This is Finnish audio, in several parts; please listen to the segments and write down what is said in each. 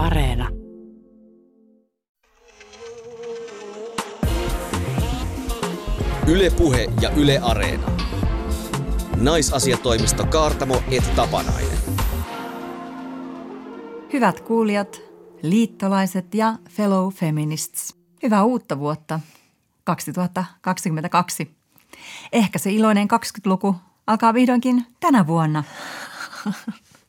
Areena. Ylepuhe ja Yle Areena. Naisasiatoimisto Kaartamo et Tapanainen. Hyvät kuulijat, liittolaiset ja fellow feminists. Hyvää uutta vuotta 2022. Ehkä se iloinen 20-luku alkaa vihdoinkin tänä vuonna.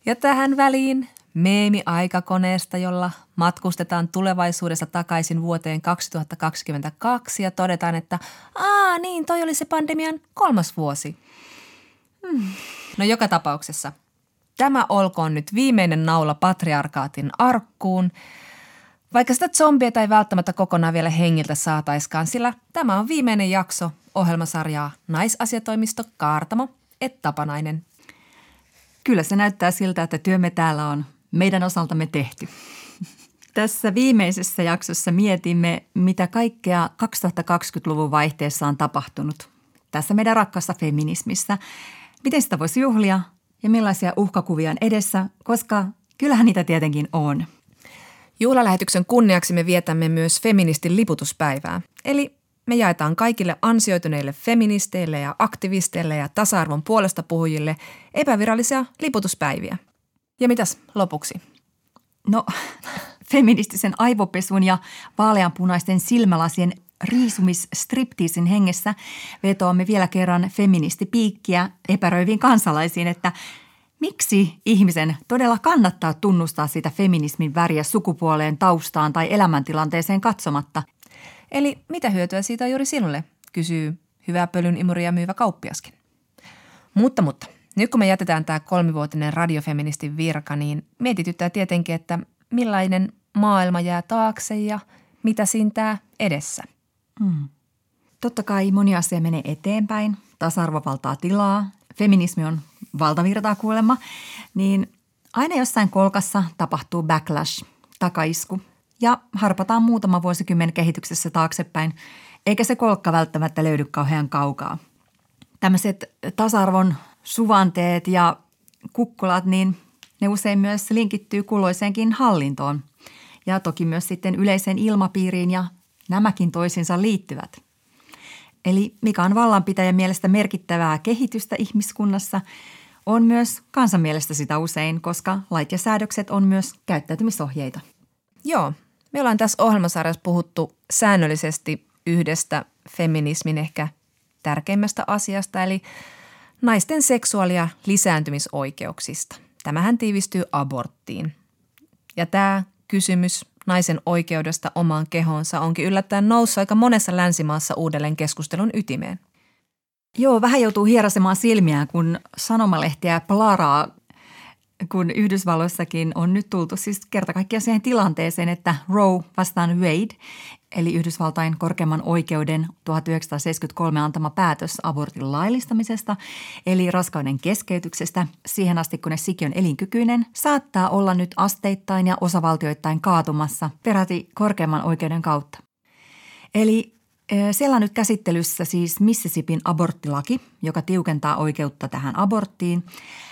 Ja tähän väliin meemi aikakoneesta, jolla matkustetaan tulevaisuudessa takaisin vuoteen 2022 ja todetaan, että aa niin, toi oli se pandemian kolmas vuosi. Hmm. No joka tapauksessa. Tämä olkoon nyt viimeinen naula patriarkaatin arkkuun, vaikka sitä zombia ei välttämättä kokonaan vielä hengiltä saataiskaan, sillä tämä on viimeinen jakso ohjelmasarjaa Naisasiatoimisto Kaartamo et Tapanainen. Kyllä se näyttää siltä, että työmme täällä on meidän osaltamme tehty. Tässä viimeisessä jaksossa mietimme, mitä kaikkea 2020-luvun vaihteessa on tapahtunut. Tässä meidän rakkaassa feminismissä. Miten sitä voisi juhlia ja millaisia uhkakuvia on edessä, koska kyllähän niitä tietenkin on. Juhlalähetyksen kunniaksi me vietämme myös feministin liputuspäivää. Eli me jaetaan kaikille ansioituneille feministeille ja aktivisteille ja tasa-arvon puolesta puhujille epävirallisia liputuspäiviä. Ja mitäs lopuksi? No, feministisen aivopesun ja vaaleanpunaisten silmälasien riisumisstriptiisin hengessä vetoamme vielä kerran feministipiikkiä epäröiviin kansalaisiin, että miksi ihmisen todella kannattaa tunnustaa sitä feminismin väriä sukupuoleen, taustaan tai elämäntilanteeseen katsomatta. Eli mitä hyötyä siitä on juuri sinulle, kysyy hyvää pölyn imuria myyvä kauppiaskin. Mutta, mutta, nyt kun me jätetään tämä kolmivuotinen radiofeministin virka, niin mietityttää tietenkin, että millainen maailma jää taakse ja mitä siinä edessä. Hmm. Totta kai moni asia menee eteenpäin, tasa-arvo valtaa tilaa, feminismi on valtavirtaa kuulemma, niin aina jossain kolkassa tapahtuu backlash, takaisku, ja harpataan muutama vuosikymmen kehityksessä taaksepäin, eikä se kolkka välttämättä löydy kauhean kaukaa. Tämmöiset tasa-arvon suvanteet ja kukkulat, niin ne usein myös linkittyy kulloiseenkin hallintoon ja toki myös sitten yleiseen ilmapiiriin ja nämäkin toisiinsa liittyvät. Eli mikä on vallanpitäjän mielestä merkittävää kehitystä ihmiskunnassa, on myös kansan mielestä sitä usein, koska lait ja säädökset on myös käyttäytymisohjeita. Joo, me ollaan tässä ohjelmasarjassa puhuttu säännöllisesti yhdestä feminismin ehkä tärkeimmästä asiasta, eli naisten seksuaali- ja lisääntymisoikeuksista. Tämähän tiivistyy aborttiin. Ja tämä kysymys naisen oikeudesta omaan kehonsa onkin yllättäen noussut aika monessa länsimaassa uudelleen keskustelun ytimeen. Joo, vähän joutuu hierasemaan silmiään, kun sanomalehtiä plaraa kun Yhdysvalloissakin on nyt tultu siis kerta kaikkiaan siihen tilanteeseen, että Roe vastaan Wade, eli Yhdysvaltain korkeimman oikeuden 1973 antama päätös abortin laillistamisesta, eli raskauden keskeytyksestä siihen asti, kun siki on elinkykyinen, saattaa olla nyt asteittain ja osavaltioittain kaatumassa peräti korkeimman oikeuden kautta. Eli siellä on nyt käsittelyssä siis Mississippin aborttilaki, joka tiukentaa oikeutta tähän aborttiin.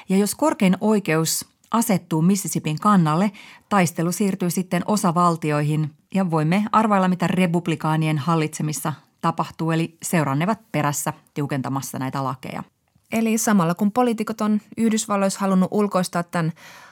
Ja jos korkein oikeus asettuu Mississippin kannalle, taistelu siirtyy sitten osavaltioihin ja voimme arvailla, mitä republikaanien hallitsemissa tapahtuu, eli seurannevat perässä tiukentamassa näitä lakeja. Eli samalla kun poliitikot on Yhdysvalloissa halunnut ulkoistaa tämän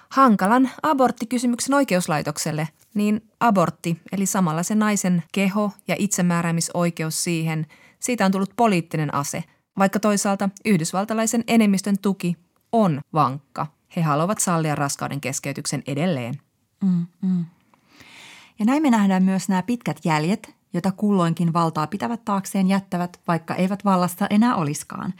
hankalan aborttikysymyksen oikeuslaitokselle, niin abortti, eli samalla se naisen keho ja itsemääräämisoikeus siihen, siitä on tullut poliittinen ase, vaikka toisaalta yhdysvaltalaisen enemmistön tuki on vankka. He haluavat sallia raskauden keskeytyksen edelleen. Mm, mm. Ja näin me nähdään myös nämä pitkät jäljet, joita kulloinkin valtaa pitävät taakseen jättävät, vaikka eivät vallasta enää oliskaan.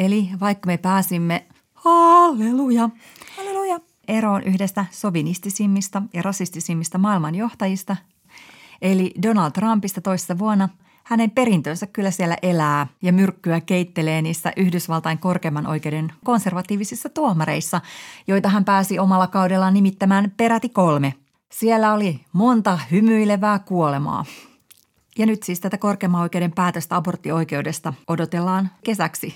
Eli vaikka me pääsimme, halleluja, halleluja, eroon yhdestä sovinistisimmista ja rasistisimmista maailmanjohtajista, eli Donald Trumpista toista vuonna. Hänen perintönsä kyllä siellä elää ja myrkkyä keittelee niissä Yhdysvaltain korkeimman oikeuden konservatiivisissa tuomareissa, joita hän pääsi omalla kaudellaan nimittämään peräti kolme. Siellä oli monta hymyilevää kuolemaa. Ja nyt siis tätä korkeimman oikeuden päätöstä aborttioikeudesta odotellaan kesäksi.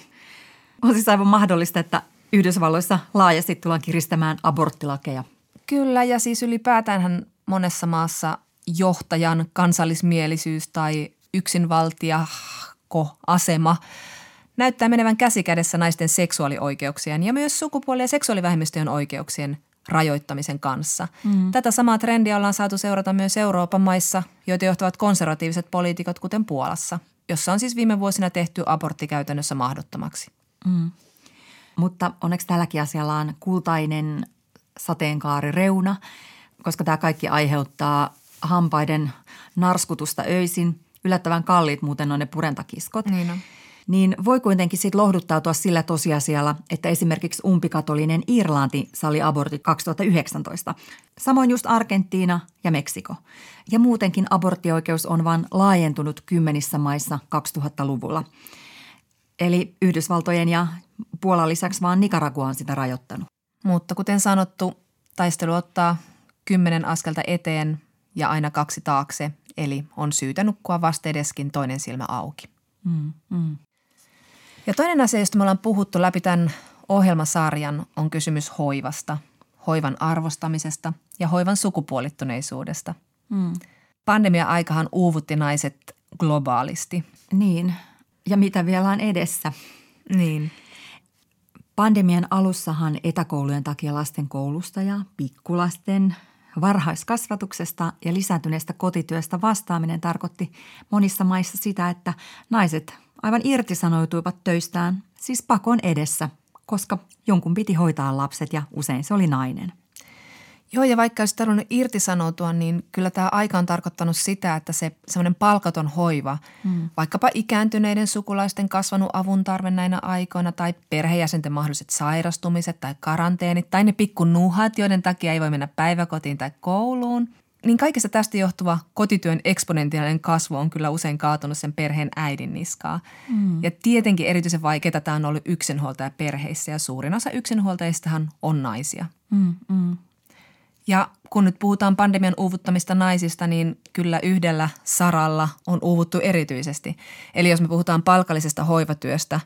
On siis aivan mahdollista, että Yhdysvalloissa laajasti tullaan kiristämään aborttilakeja. Kyllä, ja siis ylipäätään monessa maassa johtajan kansallismielisyys tai yksinvaltiako-asema näyttää menevän käsikädessä naisten seksuaalioikeuksien ja myös sukupuoli- ja seksuaalivähemmistöjen oikeuksien rajoittamisen kanssa. Mm. Tätä samaa trendiä ollaan saatu seurata myös Euroopan maissa, joita johtavat konservatiiviset poliitikot, kuten Puolassa, jossa on siis viime vuosina tehty abortti käytännössä mahdottomaksi. Mm. Mutta onneksi tälläkin asialla on kultainen sateenkaari reuna, koska tämä kaikki aiheuttaa hampaiden narskutusta öisin. Yllättävän kalliit muuten on ne purentakiskot. Niin on niin voi kuitenkin sitten lohduttautua sillä tosiasialla, että esimerkiksi umpikatolinen Irlanti sali abortit 2019. Samoin just Argentiina ja Meksiko. Ja muutenkin aborttioikeus on vain laajentunut kymmenissä maissa 2000-luvulla. Eli Yhdysvaltojen ja Puolan lisäksi vaan Nicaragua on sitä rajoittanut. Mutta kuten sanottu, taistelu ottaa kymmenen askelta eteen ja aina kaksi taakse, eli on syytä nukkua vastedeskin toinen silmä auki. Mm, mm. Ja toinen asia, josta me ollaan puhuttu läpi tämän ohjelmasarjan, on kysymys hoivasta, hoivan arvostamisesta ja hoivan sukupuolittuneisuudesta. Mm. Pandemia-aikahan uuvutti naiset globaalisti. Niin, ja mitä vielä on edessä. Niin. Pandemian alussahan etäkoulujen takia lasten koulusta ja pikkulasten varhaiskasvatuksesta ja lisääntyneestä kotityöstä vastaaminen tarkoitti monissa maissa sitä, että naiset aivan irtisanoutuivat töistään, siis pakon edessä, koska jonkun piti hoitaa lapset ja usein se oli nainen. Joo, ja vaikka olisi tarvinnut irtisanoutua, niin kyllä tämä aika on tarkoittanut sitä, että se semmoinen palkaton hoiva, mm. vaikkapa ikääntyneiden sukulaisten kasvanut avun tarve näinä aikoina tai perhejäsenten mahdolliset sairastumiset tai karanteenit tai ne pikkunuhat, joiden takia ei voi mennä päiväkotiin tai kouluun – niin kaikesta tästä johtuva kotityön eksponentiaalinen kasvu on kyllä usein kaatunut sen perheen äidin niskaa. Mm. Ja tietenkin erityisen vaikeaa tämä on ollut yksinhuoltaja perheissä ja suurin osa yksinhuoltajistahan on naisia. Mm, mm. Ja kun nyt puhutaan pandemian uuvuttamista naisista, niin kyllä yhdellä saralla on uuvuttu erityisesti. Eli jos me puhutaan palkallisesta hoivatyöstä,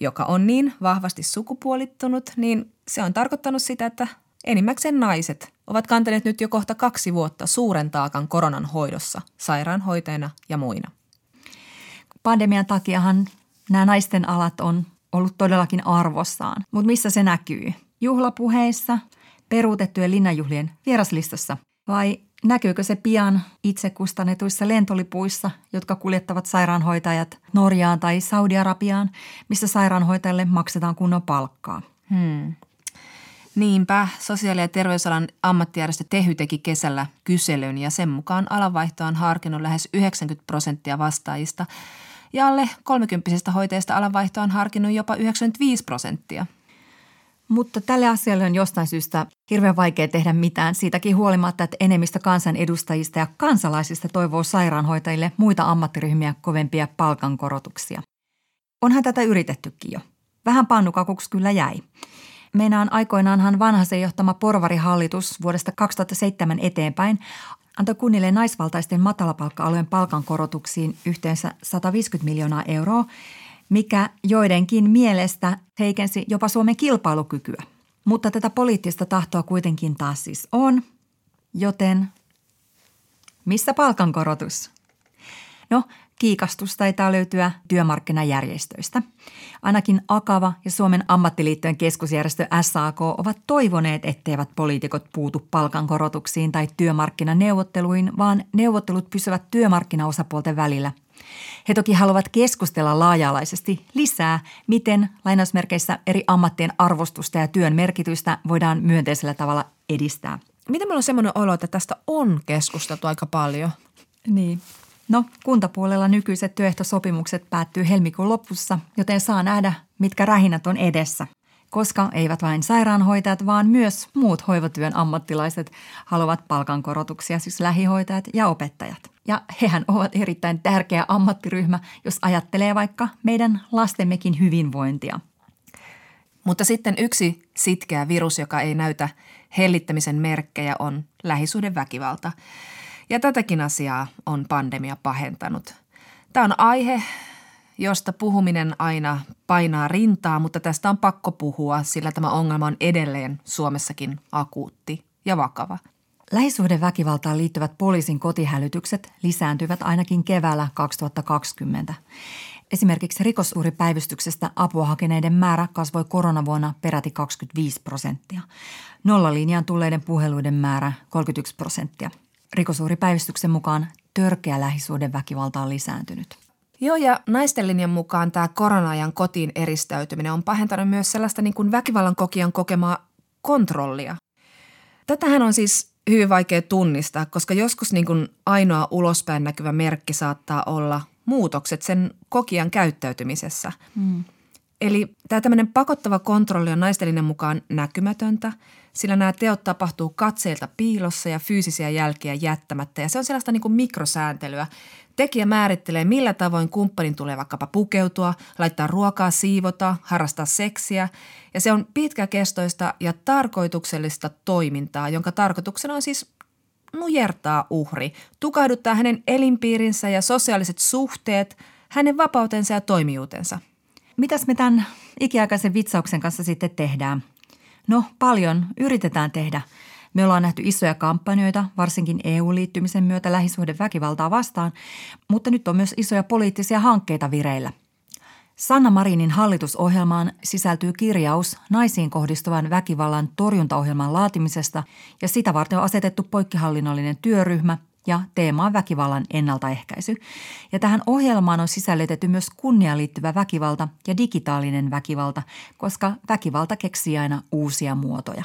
joka on niin vahvasti sukupuolittunut, niin se on tarkoittanut sitä, että enimmäkseen naiset ovat kantaneet nyt jo kohta kaksi vuotta suuren taakan koronan hoidossa sairaanhoitajina ja muina. Pandemian takiahan nämä naisten alat on ollut todellakin arvossaan, mutta missä se näkyy? Juhlapuheissa, peruutettujen linnanjuhlien vieraslistassa vai näkyykö se pian itse kustannetuissa lentolipuissa, jotka kuljettavat sairaanhoitajat Norjaan tai Saudi-Arabiaan, missä sairaanhoitajille maksetaan kunnon palkkaa? Hmm. Niinpä, sosiaali- ja terveysalan ammattijärjestö Tehy teki kesällä kyselyn ja sen mukaan alanvaihtoa on harkinnut lähes 90 prosenttia vastaajista ja alle 30 hoitajista alanvaihtoa on harkinnut jopa 95 prosenttia. Mutta tälle asialle on jostain syystä hirveän vaikea tehdä mitään siitäkin huolimatta, että enemmistö kansanedustajista ja kansalaisista toivoo sairaanhoitajille muita ammattiryhmiä kovempia palkankorotuksia. Onhan tätä yritettykin jo. Vähän pannukakuksi kyllä jäi. Meinaan aikoinaanhan vanhasen johtama porvarihallitus vuodesta 2007 eteenpäin antoi kunnille naisvaltaisten matalapalkka-alueen palkankorotuksiin yhteensä 150 miljoonaa euroa, mikä joidenkin mielestä heikensi jopa Suomen kilpailukykyä. Mutta tätä poliittista tahtoa kuitenkin taas siis on, joten missä palkankorotus? No, kiikastus taitaa löytyä työmarkkinajärjestöistä. Ainakin Akava ja Suomen ammattiliittojen keskusjärjestö SAK ovat toivoneet, etteivät poliitikot puutu palkankorotuksiin tai työmarkkinaneuvotteluihin, vaan neuvottelut pysyvät työmarkkinaosapuolten välillä. He toki haluavat keskustella laaja-alaisesti lisää, miten lainausmerkeissä eri ammattien arvostusta ja työn merkitystä voidaan myönteisellä tavalla edistää. Miten meillä on semmoinen olo, että tästä on keskusteltu aika paljon? Niin. No, kuntapuolella nykyiset työehtosopimukset päättyy helmikuun lopussa, joten saa nähdä, mitkä rähinät on edessä. Koska eivät vain sairaanhoitajat, vaan myös muut hoivatyön ammattilaiset haluavat palkankorotuksia, siis lähihoitajat ja opettajat. Ja hehän ovat erittäin tärkeä ammattiryhmä, jos ajattelee vaikka meidän lastemmekin hyvinvointia. Mutta sitten yksi sitkeä virus, joka ei näytä hellittämisen merkkejä, on lähisuhdeväkivalta. Ja tätäkin asiaa on pandemia pahentanut. Tämä on aihe, josta puhuminen aina painaa rintaa, mutta tästä on pakko puhua, sillä tämä ongelma on edelleen Suomessakin akuutti ja vakava. Lähisuhdeväkivaltaan liittyvät poliisin kotihälytykset lisääntyvät ainakin keväällä 2020. Esimerkiksi rikosuhripäivystyksestä apua hakeneiden määrä kasvoi koronavuonna peräti 25 prosenttia. Nollalinjaan tulleiden puheluiden määrä 31 prosenttia. Rikosuhripäivystyksen mukaan törkeä lähisuhdeväkivalta on lisääntynyt. Joo, ja naisten linjan mukaan tämä korona-ajan kotiin eristäytyminen on pahentanut myös sellaista niin kuin väkivallan kokijan kokemaa kontrollia. Tätähän on siis hyvin vaikea tunnistaa, koska joskus niin kuin ainoa ulospäin näkyvä merkki saattaa olla muutokset sen kokijan käyttäytymisessä. Mm. Eli tämä tämmöinen pakottava kontrolli on naistelinen mukaan näkymätöntä, sillä nämä teot tapahtuu katseilta piilossa ja fyysisiä jälkiä jättämättä. Ja se on sellaista niin kuin mikrosääntelyä. Tekijä määrittelee, millä tavoin kumppanin tulee vaikkapa pukeutua, laittaa ruokaa, siivota, harrastaa seksiä. Ja se on pitkäkestoista ja tarkoituksellista toimintaa, jonka tarkoituksena on siis nujertaa uhri, tukahduttaa hänen elinpiirinsä ja sosiaaliset suhteet, hänen vapautensa ja toimijuutensa. Mitäs me tämän ikiaikaisen vitsauksen kanssa sitten tehdään? No paljon yritetään tehdä. Me ollaan nähty isoja kampanjoita, varsinkin EU-liittymisen myötä lähisuhdeväkivaltaa vastaan, mutta nyt on myös isoja poliittisia hankkeita vireillä. Sanna Marinin hallitusohjelmaan sisältyy kirjaus naisiin kohdistuvan väkivallan torjuntaohjelman laatimisesta ja sitä varten on asetettu poikkihallinnollinen työryhmä ja teema on väkivallan ennaltaehkäisy. Ja tähän ohjelmaan on sisällytetty myös kunniaan liittyvä väkivalta ja digitaalinen väkivalta, koska väkivalta keksii aina uusia muotoja.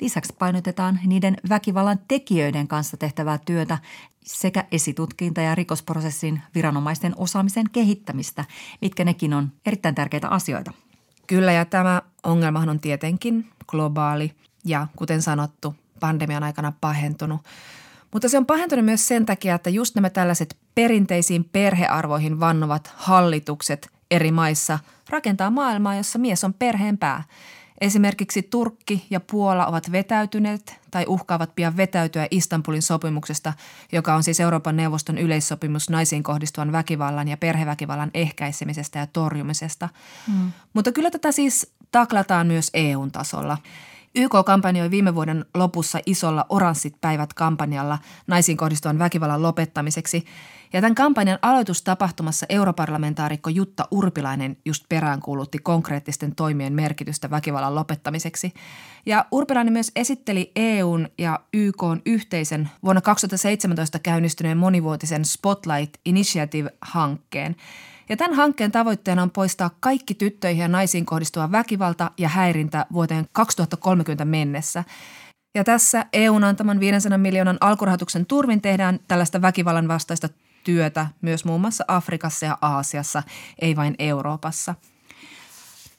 Lisäksi painotetaan niiden väkivallan tekijöiden kanssa tehtävää työtä sekä esitutkinta- ja rikosprosessin viranomaisten osaamisen kehittämistä, mitkä nekin on erittäin tärkeitä asioita. Kyllä ja tämä ongelmahan on tietenkin globaali ja kuten sanottu, pandemian aikana pahentunut. Mutta se on pahentunut myös sen takia, että just nämä tällaiset perinteisiin perhearvoihin vannovat hallitukset eri maissa rakentaa maailmaa, jossa mies on perheen pää – Esimerkiksi Turkki ja Puola ovat vetäytyneet tai uhkaavat pian vetäytyä Istanbulin sopimuksesta, joka on siis Euroopan neuvoston yleissopimus naisiin kohdistuvan väkivallan ja perheväkivallan ehkäisemisestä ja torjumisesta. Mm. Mutta kyllä tätä siis taklataan myös EUn tasolla. YK kampanjoi viime vuoden lopussa isolla Oranssit päivät kampanjalla naisiin kohdistuvan väkivallan lopettamiseksi. Ja tämän kampanjan aloitustapahtumassa europarlamentaarikko Jutta Urpilainen just peräänkuulutti konkreettisten toimien merkitystä väkivallan lopettamiseksi. Ja Urpilainen myös esitteli EUn ja YK yhteisen vuonna 2017 käynnistyneen monivuotisen Spotlight Initiative-hankkeen – ja tämän hankkeen tavoitteena on poistaa kaikki tyttöihin ja naisiin kohdistuva väkivalta ja häirintä vuoteen 2030 mennessä. Ja tässä EUn antaman 500 miljoonan alkurahoituksen turvin tehdään tällaista väkivallan vastaista työtä myös muun muassa Afrikassa ja Aasiassa, ei vain Euroopassa.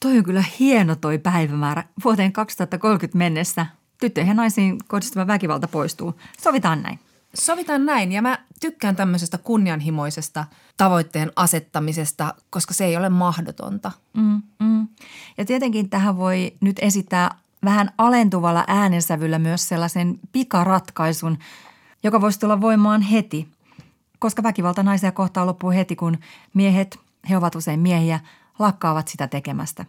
Toi on kyllä hieno toi päivämäärä. Vuoteen 2030 mennessä tyttöihin ja naisiin kohdistuva väkivalta poistuu. Sovitaan näin. Sovitaan näin ja mä tykkään tämmöisestä kunnianhimoisesta tavoitteen asettamisesta, koska se ei ole mahdotonta. Mm, mm. Ja tietenkin tähän voi nyt esittää vähän alentuvalla äänensävyllä myös sellaisen pikaratkaisun, joka voisi tulla voimaan heti. Koska väkivalta naisia kohtaa loppuu heti, kun miehet, he ovat usein miehiä, lakkaavat sitä tekemästä.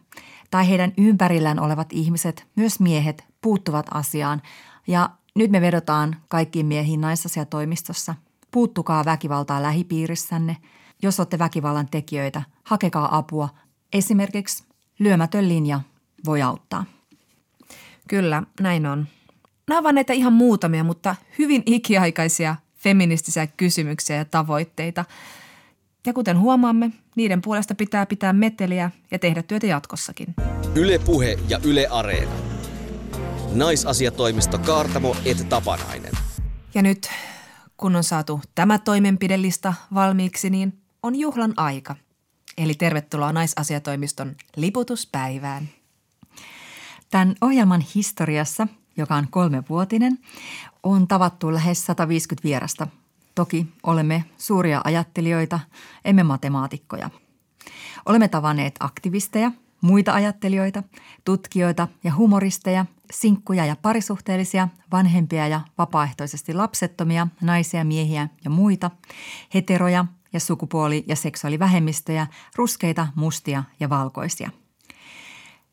Tai heidän ympärillään olevat ihmiset, myös miehet, puuttuvat asiaan ja nyt me vedotaan kaikkiin miehiin naisasiatoimistossa. Puuttukaa väkivaltaa lähipiirissänne. Jos olette väkivallan tekijöitä, hakekaa apua. Esimerkiksi lyömätön linja voi auttaa. Kyllä, näin on. Nämä ovat näitä ihan muutamia, mutta hyvin ikiaikaisia feministisiä kysymyksiä ja tavoitteita. Ja kuten huomaamme, niiden puolesta pitää pitää meteliä ja tehdä työtä jatkossakin. Yle Puhe ja Yle Areena. Naisasiatoimisto Kaartamo et Tapanainen. Ja nyt, kun on saatu tämä toimenpidelista valmiiksi, niin on juhlan aika. Eli tervetuloa Naisasiatoimiston liputuspäivään. Tämän ohjelman historiassa, joka on kolmevuotinen, on tavattu lähes 150 vierasta. Toki olemme suuria ajattelijoita, emme matemaatikkoja. Olemme tavanneet aktivisteja, muita ajattelijoita, tutkijoita ja humoristeja sinkkuja ja parisuhteellisia, vanhempia ja vapaaehtoisesti lapsettomia, naisia, miehiä ja muita, heteroja ja sukupuoli- ja seksuaalivähemmistöjä, ruskeita, mustia ja valkoisia.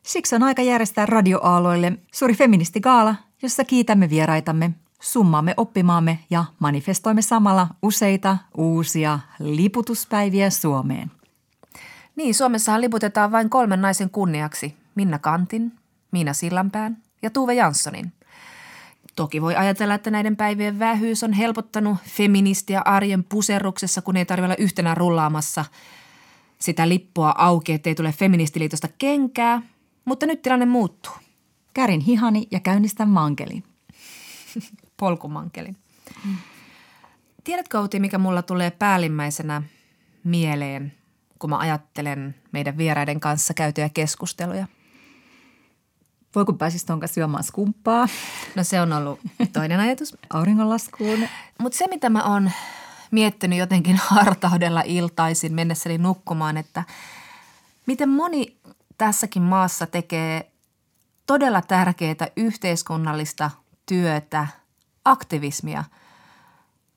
Siksi on aika järjestää radioaaloille suuri feministigaala, jossa kiitämme vieraitamme, summaamme oppimaamme ja manifestoimme samalla useita uusia liputuspäiviä Suomeen. Niin, Suomessahan liputetaan vain kolmen naisen kunniaksi. Minna Kantin, Miina Sillanpään ja Tuve Janssonin. Toki voi ajatella, että näiden päivien vähyys on helpottanut feministiä arjen puserruksessa, kun ei tarvitse olla yhtenä rullaamassa sitä lippua auki, ettei tule feministiliitosta kenkää. Mutta nyt tilanne muuttuu. Kärin hihani ja käynnistän mankelin. Polkumankelin. Tiedätkö Outi, mikä mulla tulee päällimmäisenä mieleen, kun mä ajattelen meidän vieraiden kanssa käytyjä keskusteluja – voi kun pääsisi tuon kanssa syömään skumppaa. No se on ollut toinen ajatus. Auringonlaskuun. Mutta se, mitä mä oon miettinyt jotenkin hartaudella iltaisin mennessäni nukkumaan, että miten moni tässäkin maassa tekee todella tärkeää yhteiskunnallista työtä, aktivismia,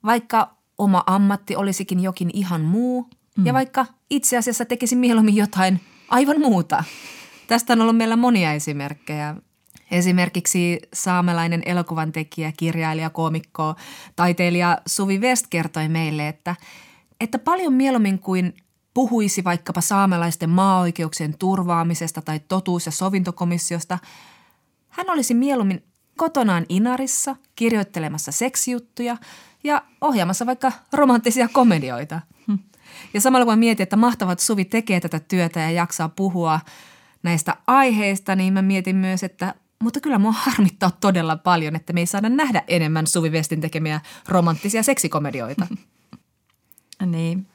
vaikka oma ammatti olisikin jokin ihan muu mm. ja vaikka itse asiassa tekisi mieluummin jotain aivan muuta – Tästä on ollut meillä monia esimerkkejä. Esimerkiksi saamelainen elokuvan tekijä, kirjailija, koomikko, taiteilija Suvi West kertoi meille, että, että paljon mieluummin kuin puhuisi vaikkapa saamelaisten maaoikeuksien turvaamisesta tai totuus- ja sovintokomissiosta, hän olisi mieluummin kotonaan Inarissa kirjoittelemassa seksijuttuja ja ohjaamassa vaikka romanttisia komedioita. Hm. Ja samalla kun mietin, että mahtavat Suvi tekee tätä työtä ja jaksaa puhua – näistä aiheista, niin mä mietin myös, että mutta kyllä mua harmittaa todella paljon, että me ei saada nähdä enemmän Suvi Vestin tekemiä romanttisia seksikomedioita. niin,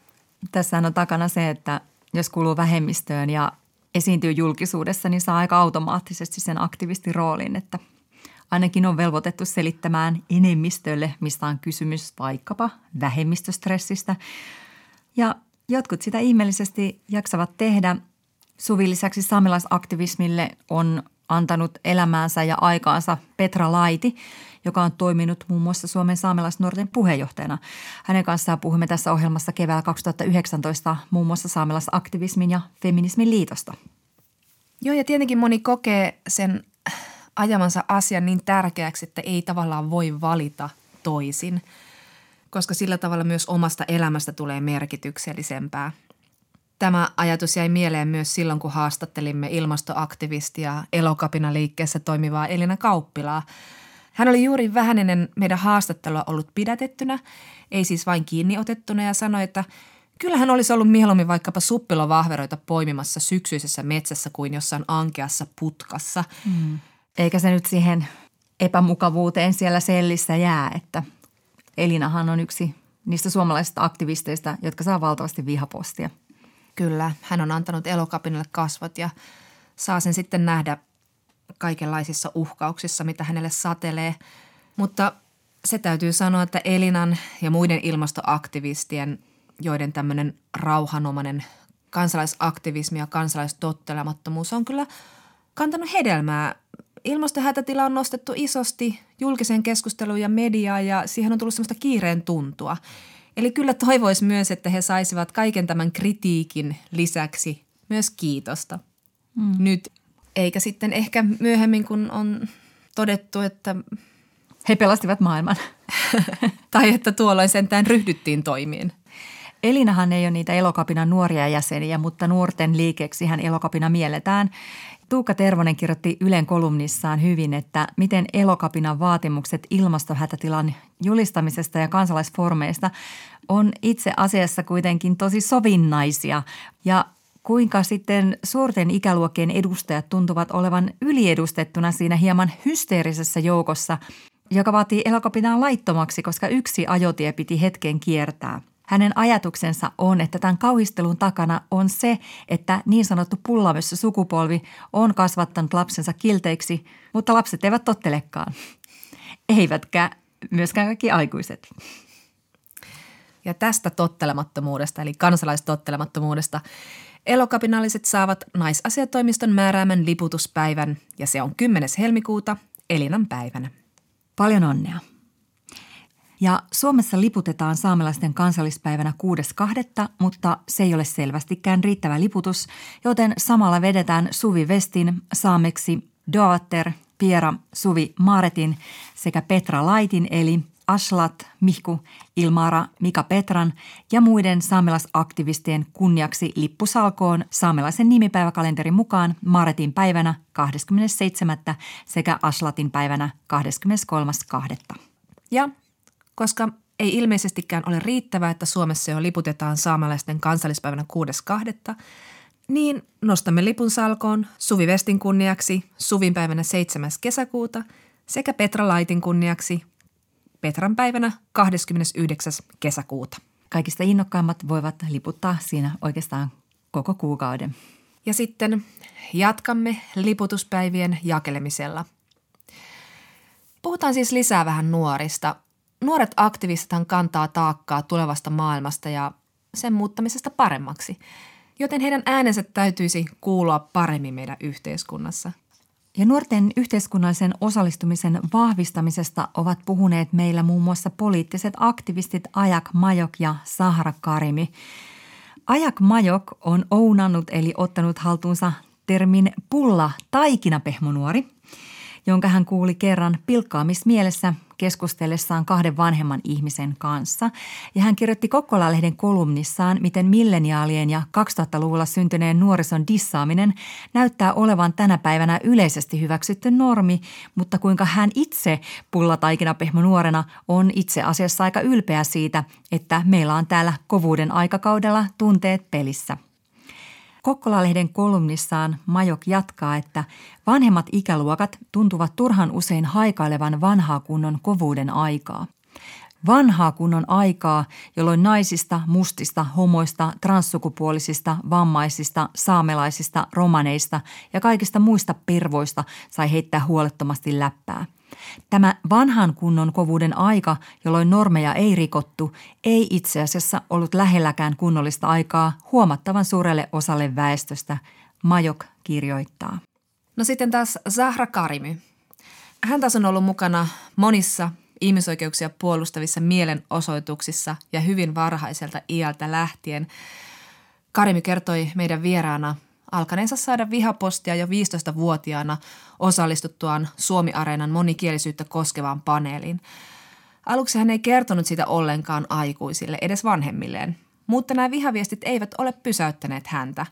tässä on takana se, että jos kuuluu vähemmistöön ja esiintyy julkisuudessa, niin saa aika automaattisesti sen aktivistiroolin, että ainakin on velvoitettu selittämään enemmistölle, mistä on kysymys vaikkapa vähemmistöstressistä. Ja jotkut sitä ihmeellisesti jaksavat tehdä – Suvi lisäksi saamelaisaktivismille on antanut elämäänsä ja aikaansa Petra Laiti, joka on toiminut muun muassa Suomen saamelaisnuorten puheenjohtajana. Hänen kanssaan puhumme tässä ohjelmassa keväällä 2019 muun muassa saamelaisaktivismin ja feminismin liitosta. Joo, ja tietenkin moni kokee sen ajamansa asian niin tärkeäksi, että ei tavallaan voi valita toisin, koska sillä tavalla myös omasta elämästä tulee merkityksellisempää – Tämä ajatus jäi mieleen myös silloin, kun haastattelimme ilmastoaktivistia elokapina liikkeessä toimivaa Elina Kauppilaa. Hän oli juuri vähän ennen meidän haastattelua ollut pidätettynä, ei siis vain kiinni otettuna ja sanoi, että kyllähän olisi ollut mieluummin vaikkapa suppilovahveroita poimimassa syksyisessä metsässä kuin jossain ankeassa putkassa. Mm. Eikä se nyt siihen epämukavuuteen siellä sellissä jää, että Elinahan on yksi niistä suomalaisista aktivisteista, jotka saa valtavasti vihapostia – Kyllä, hän on antanut elokapinalle kasvot ja saa sen sitten nähdä kaikenlaisissa uhkauksissa, mitä hänelle satelee. Mutta se täytyy sanoa, että Elinan ja muiden ilmastoaktivistien, joiden tämmöinen rauhanomainen kansalaisaktivismi ja kansalaistottelemattomuus on kyllä kantanut hedelmää. Ilmastohätätila on nostettu isosti julkiseen keskusteluun ja mediaan ja siihen on tullut semmoista kiireen tuntua – Eli kyllä toivoisi myös, että he saisivat kaiken tämän kritiikin lisäksi myös kiitosta. Mm. Nyt, eikä sitten ehkä myöhemmin, kun on todettu, että... He pelastivat maailman. tai että tuolloin sentään ryhdyttiin toimiin. Elinahan ei ole niitä elokapinan nuoria jäseniä, mutta nuorten liikeksi hän elokapina mielletään. Tuukka Tervonen kirjoitti Ylen kolumnissaan hyvin, että miten elokapinan vaatimukset ilmastohätätilan julistamisesta ja kansalaisformeista on itse asiassa kuitenkin tosi sovinnaisia. Ja kuinka sitten suurten ikäluokkien edustajat tuntuvat olevan yliedustettuna siinä hieman hysteerisessä joukossa, joka vaatii elokapinaa laittomaksi, koska yksi ajotie piti hetken kiertää – hänen ajatuksensa on, että tämän kauhistelun takana on se, että niin sanottu pullamössä sukupolvi on kasvattanut lapsensa kilteiksi, mutta lapset eivät tottelekaan. Eivätkä myöskään kaikki aikuiset. Ja tästä tottelemattomuudesta, eli kansalaistottelemattomuudesta, elokapinalliset saavat naisasiatoimiston määräämän liputuspäivän, ja se on 10. helmikuuta Elinan päivänä. Paljon onnea! Ja Suomessa liputetaan saamelaisten kansallispäivänä 6.2., mutta se ei ole selvästikään riittävä liputus, joten samalla vedetään Suvi Vestin saameksi Daughter Piera Suvi Maaretin sekä Petra Laitin eli Aslat Mihku Ilmaara Mika Petran ja muiden saamelaisaktivistien kunniaksi lippusalkoon saamelaisen nimipäiväkalenterin mukaan Maaretin päivänä 27. sekä Aslatin päivänä 23.2. Ja koska ei ilmeisestikään ole riittävää, että Suomessa jo liputetaan saamelaisten kansallispäivänä 6.2., niin nostamme lipun salkoon Suvi Vestin kunniaksi Suvin päivänä 7. kesäkuuta sekä Petra Laitin kunniaksi Petran päivänä 29. kesäkuuta. Kaikista innokkaimmat voivat liputtaa siinä oikeastaan koko kuukauden. Ja sitten jatkamme liputuspäivien jakelemisella. Puhutaan siis lisää vähän nuorista. Nuoret aktivistithan kantaa taakkaa tulevasta maailmasta ja sen muuttamisesta paremmaksi, joten heidän äänensä täytyisi kuulua paremmin meidän yhteiskunnassa – ja nuorten yhteiskunnallisen osallistumisen vahvistamisesta ovat puhuneet meillä muun muassa poliittiset aktivistit Ajak Majok ja Sahara Karimi. Ajak Majok on ounannut eli ottanut haltuunsa termin pulla taikinapehmonuori, jonka hän kuuli kerran pilkkaamismielessä keskustellessaan kahden vanhemman ihmisen kanssa. Ja hän kirjoitti Kokkola-lehden kolumnissaan, miten milleniaalien ja 2000-luvulla syntyneen nuorison dissaaminen näyttää olevan tänä päivänä yleisesti hyväksytty normi, mutta kuinka hän itse pehmo nuorena on itse asiassa aika ylpeä siitä, että meillä on täällä kovuuden aikakaudella tunteet pelissä – Kokkola-lehden kolumnissaan Majok jatkaa, että vanhemmat ikäluokat tuntuvat turhan usein haikailevan vanhaa kunnon kovuuden aikaa. Vanhaa kunnon aikaa, jolloin naisista, mustista, homoista, transsukupuolisista, vammaisista, saamelaisista, romaneista ja kaikista muista pervoista sai heittää huolettomasti läppää – Tämä vanhan kunnon kovuuden aika, jolloin normeja ei rikottu, ei itse asiassa ollut lähelläkään kunnollista aikaa huomattavan suurelle osalle väestöstä, Majok kirjoittaa. No sitten taas Zahra Karimi. Hän taas on ollut mukana monissa ihmisoikeuksia puolustavissa mielenosoituksissa ja hyvin varhaiselta iältä lähtien. Karimi kertoi meidän vieraana alkaneensa saada vihapostia jo 15-vuotiaana osallistuttuaan Suomi-areenan monikielisyyttä koskevaan paneeliin. Aluksi hän ei kertonut sitä ollenkaan aikuisille, edes vanhemmilleen, mutta nämä vihaviestit eivät ole pysäyttäneet häntä.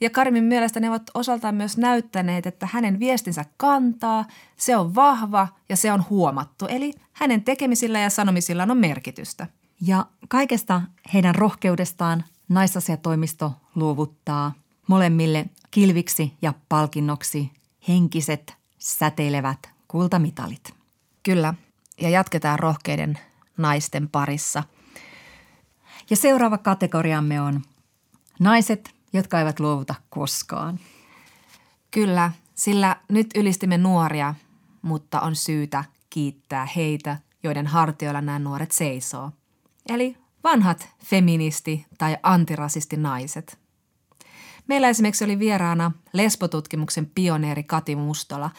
Ja Karimin mielestä ne ovat osaltaan myös näyttäneet, että hänen viestinsä kantaa, se on vahva ja se on huomattu. Eli hänen tekemisillä ja sanomisillaan on merkitystä. Ja kaikesta heidän rohkeudestaan naisasiatoimisto luovuttaa molemmille kilviksi ja palkinnoksi henkiset säteilevät kultamitalit. Kyllä, ja jatketaan rohkeiden naisten parissa. Ja seuraava kategoriamme on naiset, jotka eivät luovuta koskaan. Kyllä, sillä nyt ylistimme nuoria, mutta on syytä kiittää heitä, joiden hartioilla nämä nuoret seisoo. Eli vanhat feministi- tai antirasisti naiset – Meillä esimerkiksi oli vieraana lesbotutkimuksen pioneeri Kati Mustola.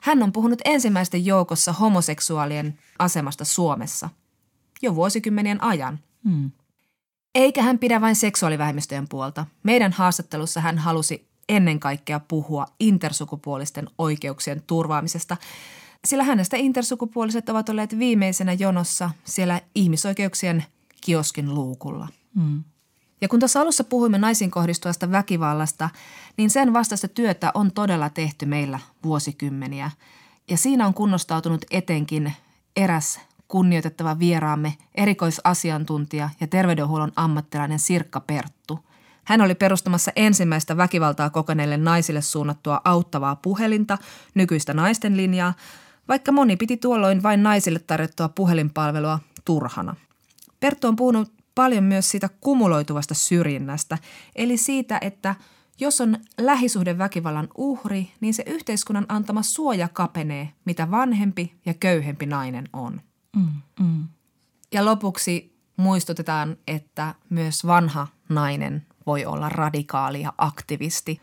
Hän on puhunut ensimmäisten joukossa homoseksuaalien asemasta Suomessa jo vuosikymmenien ajan. Hmm. Eikä hän pidä vain seksuaalivähemmistöjen puolta. Meidän haastattelussa hän halusi ennen kaikkea puhua intersukupuolisten oikeuksien turvaamisesta, sillä hänestä intersukupuoliset ovat olleet viimeisenä jonossa siellä ihmisoikeuksien kioskin luukulla. Hmm. Ja kun tuossa alussa puhuimme naisiin kohdistuvasta väkivallasta, niin sen vastaista työtä on todella tehty meillä vuosikymmeniä. Ja siinä on kunnostautunut etenkin eräs kunnioitettava vieraamme, erikoisasiantuntija ja terveydenhuollon ammattilainen Sirkka Perttu. Hän oli perustamassa ensimmäistä väkivaltaa kokeneille naisille suunnattua auttavaa puhelinta, nykyistä naisten linjaa, vaikka moni piti tuolloin vain naisille tarjottua puhelinpalvelua turhana. Perttu on puhunut paljon myös siitä kumuloituvasta syrjinnästä, eli siitä, että jos on lähisuhdeväkivallan uhri, niin se yhteiskunnan antama suoja kapenee, mitä vanhempi ja köyhempi nainen on. Mm, mm. Ja lopuksi muistutetaan, että myös vanha nainen voi olla radikaali ja aktivisti.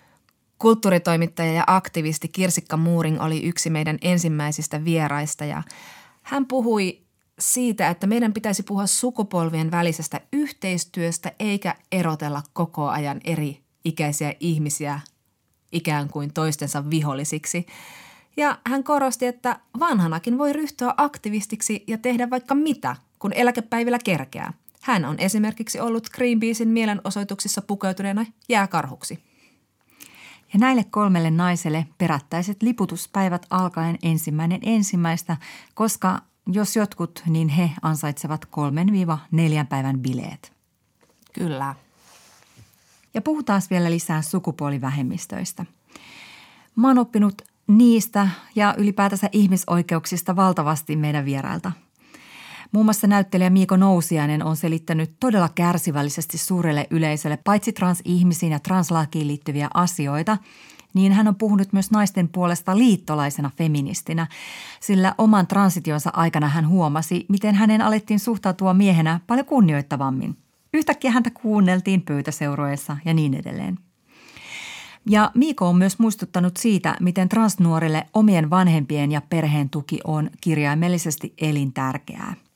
Kulttuuritoimittaja ja aktivisti Kirsikka Muuring oli yksi meidän ensimmäisistä vieraista ja hän puhui siitä, että meidän pitäisi puhua sukupolvien välisestä yhteistyöstä eikä erotella koko ajan eri ikäisiä ihmisiä ikään kuin toistensa vihollisiksi. Ja hän korosti, että vanhanakin voi ryhtyä aktivistiksi ja tehdä vaikka mitä, kun eläkepäivillä kerkeää. Hän on esimerkiksi ollut Greenpeacein mielenosoituksissa pukeutuneena jääkarhuksi. Ja näille kolmelle naiselle perättäiset liputuspäivät alkaen ensimmäinen ensimmäistä, koska jos jotkut, niin he ansaitsevat kolmen viiva neljän päivän bileet. Kyllä. Ja puhutaan vielä lisää sukupuolivähemmistöistä. Mä oon oppinut niistä ja ylipäätänsä ihmisoikeuksista valtavasti meidän vierailta. Muun muassa näyttelijä Miiko Nousiainen on selittänyt todella kärsivällisesti suurelle yleisölle paitsi transihmisiin ja translakiin liittyviä asioita, niin hän on puhunut myös naisten puolesta liittolaisena feministinä, sillä oman transitionsa aikana hän huomasi, miten hänen alettiin suhtautua miehenä paljon kunnioittavammin. Yhtäkkiä häntä kuunneltiin pöytäseuroissa ja niin edelleen. Ja Miiko on myös muistuttanut siitä, miten transnuorille omien vanhempien ja perheen tuki on kirjaimellisesti elintärkeää –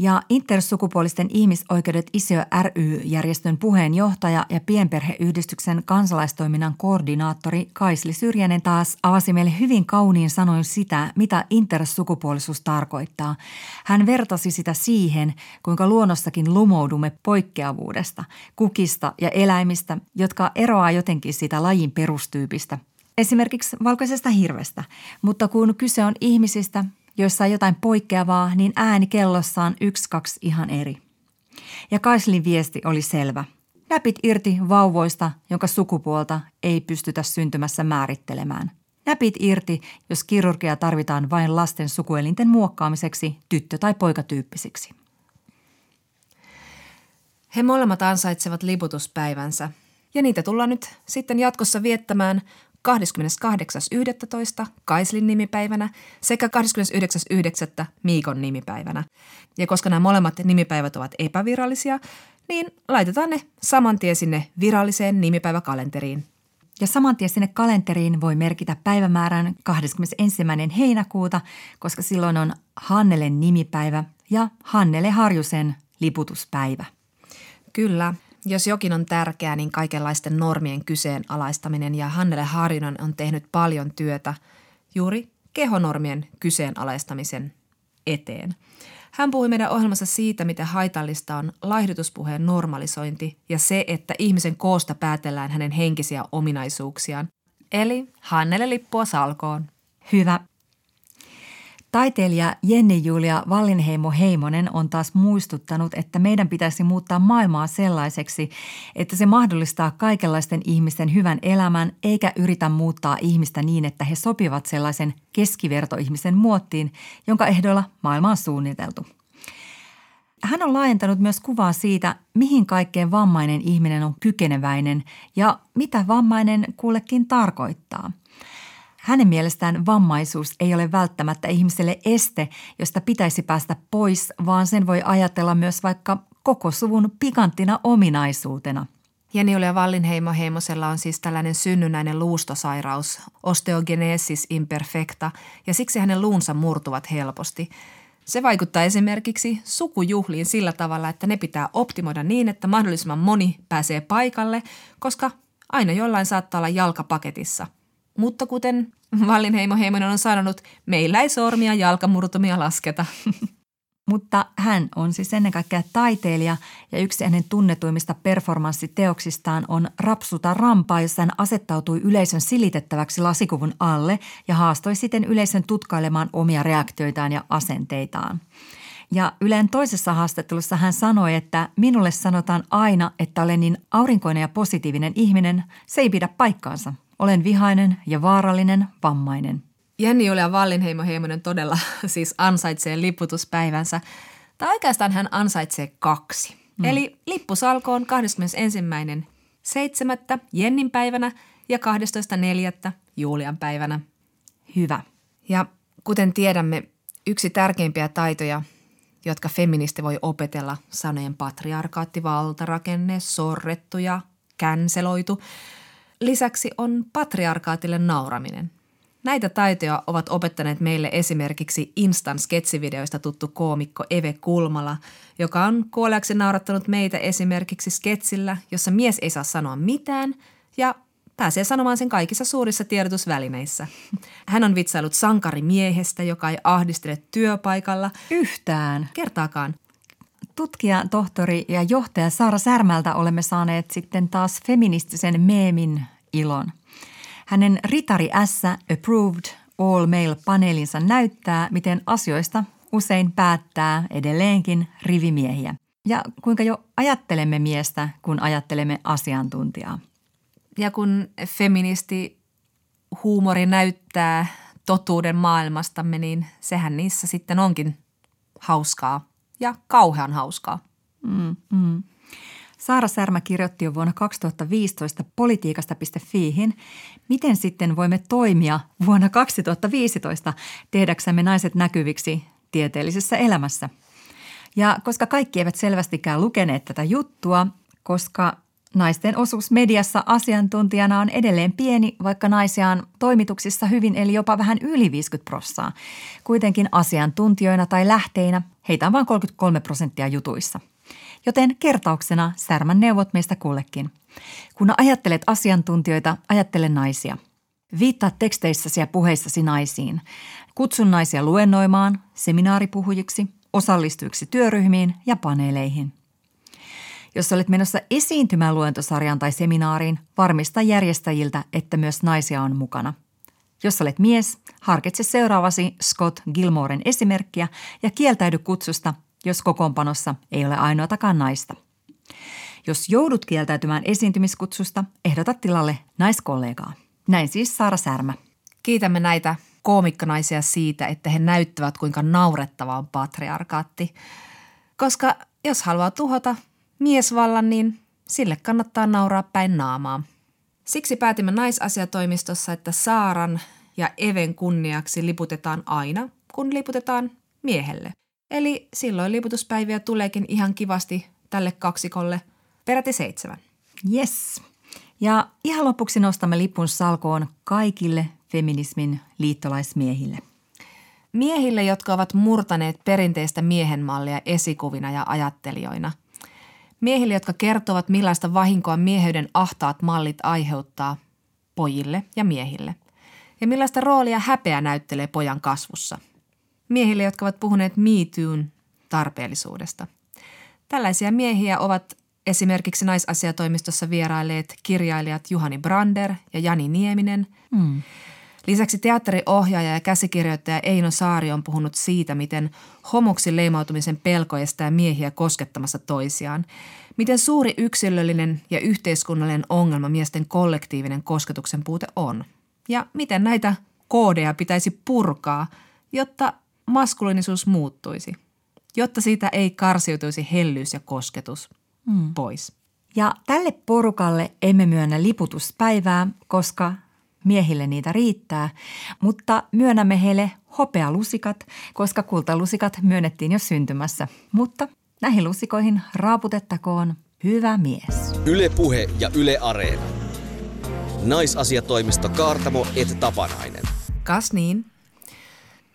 ja intersukupuolisten ihmisoikeudet ISIO ry-järjestön puheenjohtaja ja pienperheyhdistyksen kansalaistoiminnan koordinaattori Kaisli Syrjänen taas avasi meille hyvin kauniin sanoin sitä, mitä intersukupuolisuus tarkoittaa. Hän vertasi sitä siihen, kuinka luonnossakin lumoudumme poikkeavuudesta, kukista ja eläimistä, jotka eroaa jotenkin sitä lajin perustyypistä – esimerkiksi valkoisesta hirvestä, mutta kun kyse on ihmisistä, joissa on jotain poikkeavaa, niin ääni kellossa on yksi, kaksi ihan eri. Ja Kaislin viesti oli selvä. Näpit irti vauvoista, jonka sukupuolta ei pystytä syntymässä määrittelemään. Näpit irti, jos kirurgia tarvitaan vain lasten sukuelinten muokkaamiseksi tyttö- tai poikatyyppisiksi. He molemmat ansaitsevat liputuspäivänsä, ja niitä tullaan nyt sitten jatkossa viettämään 28.11. Kaislin nimipäivänä sekä 29.9. Miikon nimipäivänä. Ja koska nämä molemmat nimipäivät ovat epävirallisia, niin laitetaan ne saman tien sinne viralliseen nimipäiväkalenteriin. Ja saman tien sinne kalenteriin voi merkitä päivämäärän 21. heinäkuuta, koska silloin on Hannelen nimipäivä ja Hannele Harjusen liputuspäivä. Kyllä, jos jokin on tärkeää, niin kaikenlaisten normien kyseenalaistaminen ja Hannele Harjunen on tehnyt paljon työtä juuri kehonormien kyseenalaistamisen eteen. Hän puhui meidän ohjelmassa siitä, miten haitallista on laihdutuspuheen normalisointi ja se, että ihmisen koosta päätellään hänen henkisiä ominaisuuksiaan. Eli Hannele lippua salkoon. Hyvä. Taiteilija Jenni Julia Vallinheimo Heimonen on taas muistuttanut, että meidän pitäisi muuttaa maailmaa sellaiseksi, että se mahdollistaa kaikenlaisten ihmisten hyvän elämän eikä yritä muuttaa ihmistä niin, että he sopivat sellaisen keskivertoihmisen muottiin, jonka ehdoilla maailma on suunniteltu. Hän on laajentanut myös kuvaa siitä, mihin kaikkeen vammainen ihminen on kykeneväinen ja mitä vammainen kullekin tarkoittaa – hänen mielestään vammaisuus ei ole välttämättä ihmiselle este, josta pitäisi päästä pois, vaan sen voi ajatella myös vaikka koko suvun pikanttina ominaisuutena. Jenni ja Vallinheimo Heimosella on siis tällainen synnynnäinen luustosairaus, osteogenesis imperfecta, ja siksi hänen luunsa murtuvat helposti. Se vaikuttaa esimerkiksi sukujuhliin sillä tavalla, että ne pitää optimoida niin, että mahdollisimman moni pääsee paikalle, koska aina jollain saattaa olla jalkapaketissa – mutta kuten Vallinheimo Heimonen on sanonut, meillä ei sormia jalkamurtumia lasketa. Mutta hän on siis ennen kaikkea taiteilija ja yksi hänen tunnetuimmista performanssiteoksistaan on Rapsuta rampaa, jossa hän asettautui yleisön silitettäväksi lasikuvun alle ja haastoi siten yleisön tutkailemaan omia reaktioitaan ja asenteitaan. Ja Ylen toisessa haastattelussa hän sanoi, että minulle sanotaan aina, että olen niin aurinkoinen ja positiivinen ihminen, se ei pidä paikkaansa. Olen vihainen ja vaarallinen vammainen. Jenni Julia Vallinheimo Heimonen todella siis ansaitsee liputuspäivänsä. Tai oikeastaan hän ansaitsee kaksi. Mm. Eli lippusalkoon 21.7. Jennin päivänä ja 12.4. Julian päivänä. Hyvä. Ja kuten tiedämme, yksi tärkeimpiä taitoja, jotka feministi voi opetella, sanojen patriarkaatti, valtarakenne, sorrettu ja känseloitu – Lisäksi on patriarkaatille nauraminen. Näitä taitoja ovat opettaneet meille esimerkiksi Instan sketsivideoista tuttu koomikko Eve Kulmala, joka on kuolleeksi naurattanut meitä esimerkiksi sketsillä, jossa mies ei saa sanoa mitään ja pääsee sanomaan sen kaikissa suurissa tiedotusvälineissä. Hän on vitsailut sankarimiehestä, joka ei ahdistele työpaikalla. Yhtään. Kertaakaan. Tutkija, tohtori ja johtaja Saara Särmältä olemme saaneet sitten taas feministisen meemin ilon. Hänen Ritari S Approved All Male paneelinsa näyttää, miten asioista usein päättää edelleenkin rivimiehiä. Ja kuinka jo ajattelemme miestä, kun ajattelemme asiantuntijaa. Ja kun feministi huumori näyttää totuuden maailmastamme, niin sehän niissä sitten onkin hauskaa ja kauhean hauskaa. Mm, mm. Saara Särmä kirjoitti jo vuonna 2015 politiikasta.fiihin, miten sitten voimme toimia vuonna 2015 tehdäksemme naiset näkyviksi tieteellisessä elämässä. Ja koska kaikki eivät selvästikään lukeneet tätä juttua, koska naisten osuus mediassa asiantuntijana on edelleen pieni, vaikka naisia on toimituksissa hyvin eli jopa vähän yli 50 prossaa. Kuitenkin asiantuntijoina tai lähteinä heitä on vain 33 prosenttia jutuissa. Joten kertauksena Särmän neuvot meistä kullekin. Kun ajattelet asiantuntijoita, ajattele naisia. Viittaa teksteissäsi ja puheissasi naisiin. Kutsun naisia luennoimaan, seminaaripuhujiksi, osallistujiksi työryhmiin ja paneeleihin. Jos olet menossa esiintymään luentosarjaan tai seminaariin, varmista järjestäjiltä, että myös naisia on mukana. Jos olet mies, harkitse seuraavasi Scott Gilmoren esimerkkiä ja kieltäydy kutsusta, jos kokoonpanossa ei ole ainoatakaan naista. Jos joudut kieltäytymään esiintymiskutsusta, ehdota tilalle naiskollegaa. Näin siis Saara Särmä. Kiitämme näitä koomikkonaisia siitä, että he näyttävät kuinka naurettava on patriarkaatti. Koska jos haluaa tuhota miesvallan, niin sille kannattaa nauraa päin naamaa. Siksi päätimme naisasiatoimistossa, että Saaran ja Even kunniaksi liputetaan aina, kun liputetaan miehelle. Eli silloin liputuspäiviä tuleekin ihan kivasti tälle kaksikolle peräti seitsemän. Yes. Ja ihan lopuksi nostamme lipun salkoon kaikille feminismin liittolaismiehille. Miehille, jotka ovat murtaneet perinteistä miehenmallia esikuvina ja ajattelijoina. Miehille, jotka kertovat millaista vahinkoa mieheyden ahtaat mallit aiheuttaa pojille ja miehille. Ja millaista roolia häpeä näyttelee pojan kasvussa. Miehille, jotka ovat puhuneet MeToon tarpeellisuudesta. Tällaisia miehiä ovat esimerkiksi naisasiatoimistossa vierailleet kirjailijat Juhani Brander ja Jani Nieminen. Mm. Lisäksi teatteriohjaaja ja käsikirjoittaja Eino Saari on puhunut siitä, miten homoksi leimautumisen pelko estää miehiä koskettamassa toisiaan. Miten suuri yksilöllinen ja yhteiskunnallinen ongelma miesten kollektiivinen kosketuksen puute on. Ja miten näitä koodeja pitäisi purkaa, jotta maskuliinisuus muuttuisi. Jotta siitä ei karsiutuisi hellyys ja kosketus mm. pois. Ja tälle porukalle emme myönnä liputuspäivää, koska miehille niitä riittää, mutta myönnämme heille hopealusikat, koska kultalusikat myönnettiin jo syntymässä. Mutta näihin lusikoihin raaputettakoon hyvä mies. Yle Puhe ja Yle Areena. Naisasiatoimisto Kaartamo et Tapanainen. Kas niin.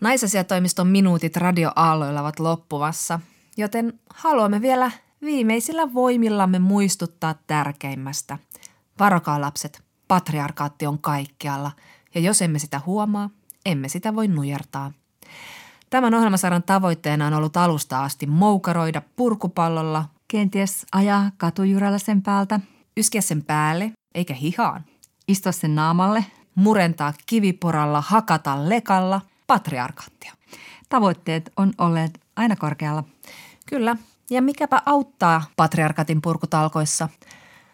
Naisasiatoimiston minuutit radioaalloilla ovat loppuvassa, joten haluamme vielä viimeisillä voimillamme muistuttaa tärkeimmästä. Varokaa lapset, patriarkaatti on kaikkialla ja jos emme sitä huomaa, emme sitä voi nujertaa. Tämän ohjelmasarjan tavoitteena on ollut alusta asti moukaroida purkupallolla, kenties ajaa katujuralla sen päältä, yskiä sen päälle eikä hihaan, istua sen naamalle, murentaa kiviporalla, hakata lekalla, patriarkaattia. Tavoitteet on olleet aina korkealla. Kyllä, ja mikäpä auttaa patriarkatin purkutalkoissa.